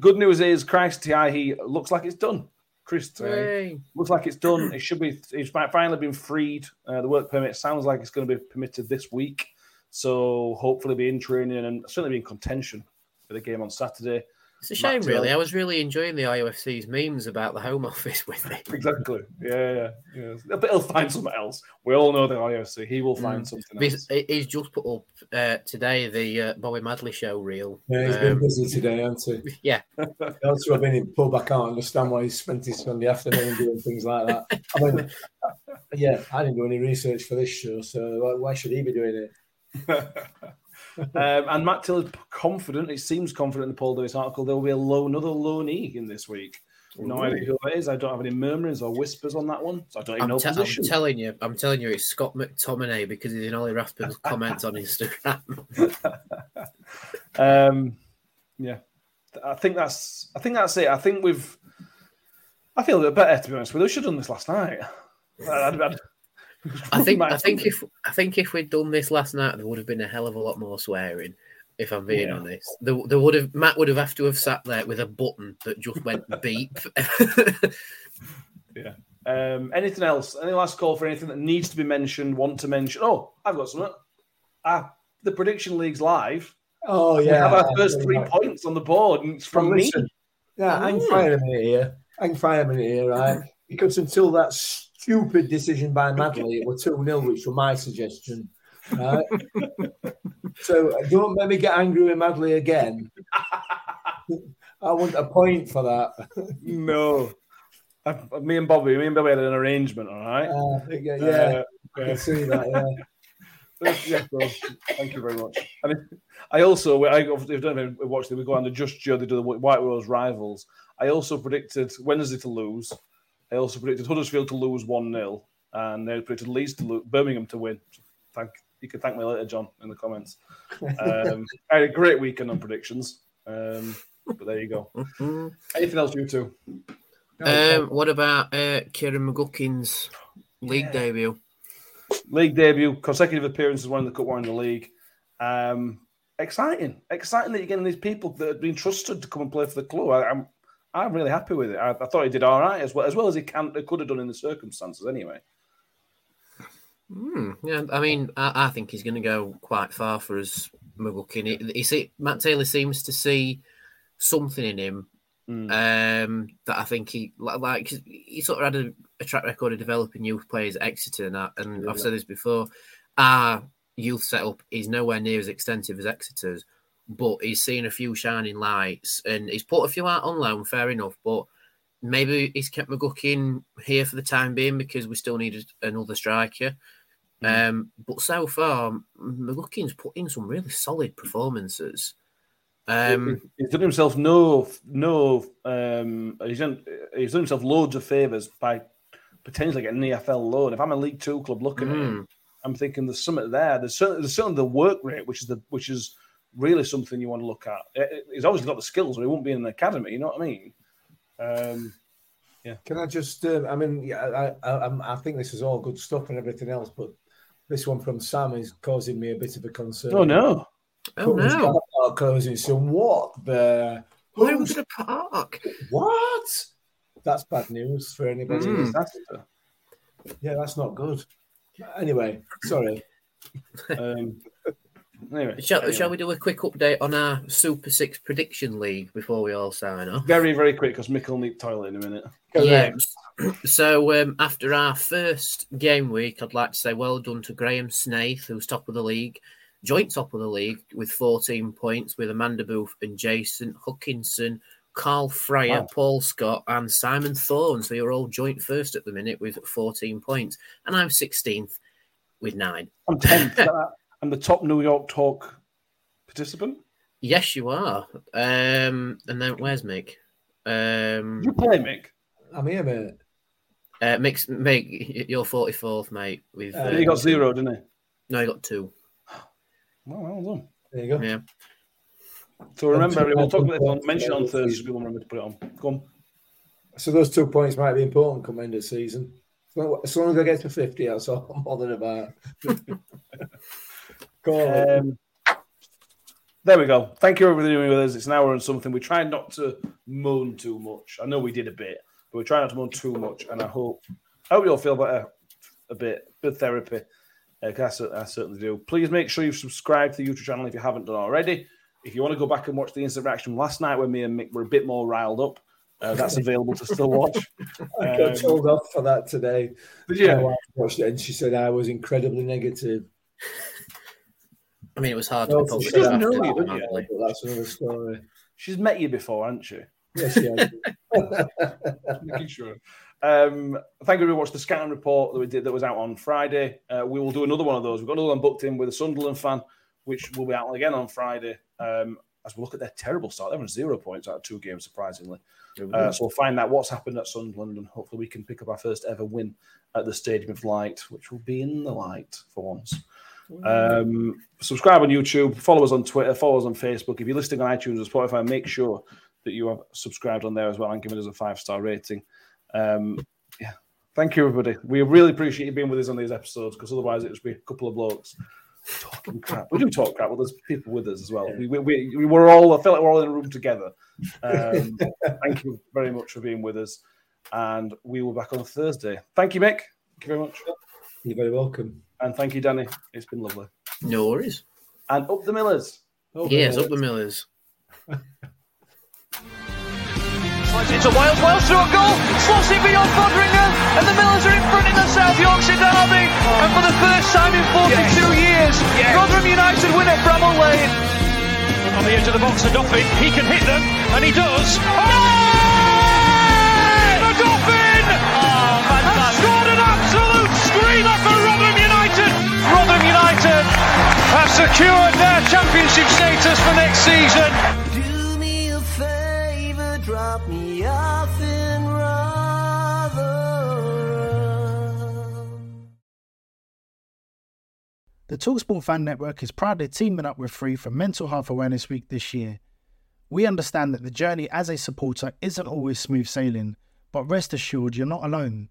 Speaker 5: good news is Christ He looks like it's done. Christ
Speaker 6: Tiehi
Speaker 5: looks like it's done. It should be. It's finally been freed. Uh, the work permit sounds like it's going to be permitted this week. So hopefully be in training and certainly be in contention for the game on Saturday.
Speaker 6: It's a shame, really. I was really enjoying the IOFC's memes about the Home <laughs> Office with <laughs> it.
Speaker 5: Exactly. Yeah, yeah, yeah. But he'll find something else. We all know the IOC. He will find something else.
Speaker 6: He's, he's just put up uh, today the uh, Bobby Madley show reel.
Speaker 7: Yeah, he's been
Speaker 6: Um,
Speaker 7: busy today, hasn't he? <laughs>
Speaker 6: yeah,
Speaker 7: Also, I've been in pub. I can't understand why he spent his Sunday afternoon doing things like that. I mean, yeah, I didn't do any research for this show, so why- why should he be doing it?
Speaker 5: Um, and Matt Taylor's confident. It seems confident in the Paul Davis article. There will be a low, another loanee in this week. No idea who it is. I don't have any murmurings or whispers on that one, so I don't even
Speaker 6: I'm,
Speaker 5: know
Speaker 6: te- I'm telling you, I'm telling you, it's Scott McTominay because he's in Ollie Rathbone's <laughs> comments on Instagram. <laughs>
Speaker 5: um, yeah, I think that's. I think that's it. I think we've. I feel a bit better to be honest. with you. We should have done this last night. I'd- I'd- <laughs>
Speaker 6: I think, I think if I think if we'd done this last night, there would have been a hell of a lot more swearing. If I'm being
Speaker 5: Yeah.
Speaker 6: honest, there, there would have Matt would have have to have sat there with a button that just went <laughs> beep.
Speaker 5: Yeah. Um, anything else? Any last call for anything that needs to be mentioned? Want to mention? Oh, I've got something. Ah, the prediction league's live.
Speaker 7: Oh yeah, We
Speaker 5: have our first three points on the board, and it's from me.
Speaker 7: Yeah, I can fire a minute here. I can fire a minute here, right? <laughs> Because until that stupid decision by Madley, it was 2 0, which was my suggestion. Right? <laughs> so uh, don't let me get angry with Madley again. <laughs> I want a point for that.
Speaker 5: No. I, me and Bobby, me and Bobby had an arrangement, all right?
Speaker 7: Uh, yeah, yeah,
Speaker 5: Uh,
Speaker 7: I can see that. Yeah. <laughs>
Speaker 5: yeah, well, thank you very much. I mean, I also, I obviously if you don't know, watch it. We go on the Just Joe. They do the White Rose rivals. I also predicted Wednesday to lose. I also predicted Huddersfield to lose one 0 and they predicted Leeds to lose, Birmingham to win. Thank you can thank me later, John, in the comments. Um, <laughs> I had a great weekend on predictions. Um, but there you go. Anything else, you two?
Speaker 6: um, what about uh, Ciaran McGuckin's league debut?
Speaker 5: League debut, consecutive appearances, one in the cup, one in the league. Um, exciting, exciting that you're getting these people that have been trusted to come and play for the club. I, I'm, I'm really happy with it. I, I thought he did all right as well, as well as he can, could have done in the circumstances. Anyway,
Speaker 6: Hmm, yeah, I mean, I, I think he's going to go quite far for us, McGuckin. He, he see, Matt Taylor seems to see something in him
Speaker 5: Mm.
Speaker 6: um, that I think he like. like he sort of had a, a track record of developing youth players at Exeter, and, that, and I've said this before. Our youth setup is nowhere near as extensive as Exeter's, but he's seen a few shining lights, and he's put a few out on loan. Fair enough, but maybe he's kept McGuckin here for the time being because we still need another striker. Um, but so far, McGuckin's put in some really solid performances. Um,
Speaker 5: he's done himself no, no. Um, he's done, he's done himself loads of favors by potentially getting an EFL loan. If I'm a League Two club looking at him, I'm thinking there's something there. There's certainly, there's certainly the work rate, which is the which is really something you want to look at. Eh, eh, He's obviously got the skills, or he won't be in the academy. You know what I mean? Um, yeah.
Speaker 7: Can I just? Uh, I mean, yeah, I, I, I'm- think this is all good stuff and everything else, but this one from Sam is causing me a bit of a concern.
Speaker 5: oh no!
Speaker 6: oh no,
Speaker 7: car park closing soon. What the?
Speaker 6: where
Speaker 7: Who's-
Speaker 6: was the park?
Speaker 7: What? That's bad news for anybody.
Speaker 6: Mm.
Speaker 7: Yeah, that's not good. Anyway, sorry. <laughs>
Speaker 5: Um, anyway,
Speaker 6: Shall,
Speaker 5: anyway.
Speaker 6: shall we do a quick update on our Super Six prediction league before we all sign off?
Speaker 5: very very quick because Mick will need toilet in a minute.
Speaker 6: Yeah. So um, after our first game week, I'd like to say well done to Graham Snaith, who's top of the league, joint top of the league with 14 points, with Amanda Booth and Jason Hutchinson, Carl Fryer,
Speaker 5: Wow.
Speaker 6: Paul Scott, and Simon Thorne. So you're all joint first at the minute with 14 points, and I'm 16th with nine.
Speaker 5: I'm tenth. <laughs> I'm the top New York talk participant.
Speaker 6: Yes, you are. Um, and then where's Mick? Um,
Speaker 5: you play Mick?
Speaker 7: I'm here, mate.
Speaker 6: uh, Mick's, Mick, you're 44th, mate. With
Speaker 7: Uh,
Speaker 5: he got zero, didn't he?
Speaker 6: no, you got two.
Speaker 5: Well, well done.
Speaker 7: There you go.
Speaker 6: Yeah.
Speaker 5: So remember, we'll talk about it on mention on
Speaker 7: for-
Speaker 5: Thursday. so People remember to put it on. Come.
Speaker 7: So those two points might be important come end of season. So as long as I get to 50, that's all I'm bothered about. <laughs>
Speaker 5: Um, there we go. Thank you everybody for being with us. It's an hour and something. We try not to moan too much. I know we did a bit, but we try not to moan too much. And I hope, I hope you all feel better a bit. Bit of therapy. Uh, I, I certainly do. Please make sure you've subscribed to the YouTube channel if you haven't done already. If you want to go back and watch the instant reaction last night when me and Mick were a bit more riled up, uh, that's available to still watch. <laughs>
Speaker 7: I got
Speaker 5: Um,
Speaker 7: told off for that today.
Speaker 5: Did you?
Speaker 7: Watched it and she said I was incredibly negative.
Speaker 6: I mean, it was hard
Speaker 7: Well,
Speaker 6: to be
Speaker 7: she
Speaker 5: doesn't know you,
Speaker 6: that,
Speaker 5: does she?
Speaker 7: that's another story.
Speaker 5: She's met you before, hasn't she?
Speaker 7: Yes, yes. <laughs> <laughs>
Speaker 5: Making sure. Um, thank you for watching the scouting report that we did that was out on Friday. Uh, we will do another one of those. We've got another one booked in with a Sunderland fan, which will be out again on Friday. Um, as we look at their terrible start, they're on zero points out of two games, surprisingly. Uh, so we'll find out what's happened at Sunderland, and hopefully we can pick up our first ever win at the Stadium of Light, which will be in the light for once. Um, subscribe on YouTube, follow us on Twitter, follow us on Facebook. If you're listening on iTunes or Spotify, make sure that you have subscribed on there as well and given us a five star rating. Um, yeah, thank you, everybody. We really appreciate you being with us on these episodes because otherwise it would be a couple of blokes talking crap. We do talk crap, but there's people with us as well. We, we, we, we were all, I felt like we're all in a room together. Um, <laughs> thank you very much for being with us. And we will be back on Thursday. Thank you, Mick. Thank you very much.
Speaker 7: You're very welcome.
Speaker 5: And thank you, Danny. It's been lovely.
Speaker 6: No worries.
Speaker 5: And up the Millers.
Speaker 6: Yes, up the Millers.
Speaker 3: Slides into Wiles, Wiles through a goal, slots it beyond Foderingham, and the Millers are in front in the South Yorkshire Derby. And for the first time in 42 years, Rotherham United win at Bramall Lane. On the edge of the box, Odoffin, he can hit them, and he does. Oh! The secured their championship status for next season.
Speaker 4: Do me a favor, drop me off in Rotherham.
Speaker 1: The Talksport Fan Network is proudly teaming up with Free for Mental Health Awareness Week this year. We understand that the journey as a supporter isn't always smooth sailing, but rest assured you're not alone.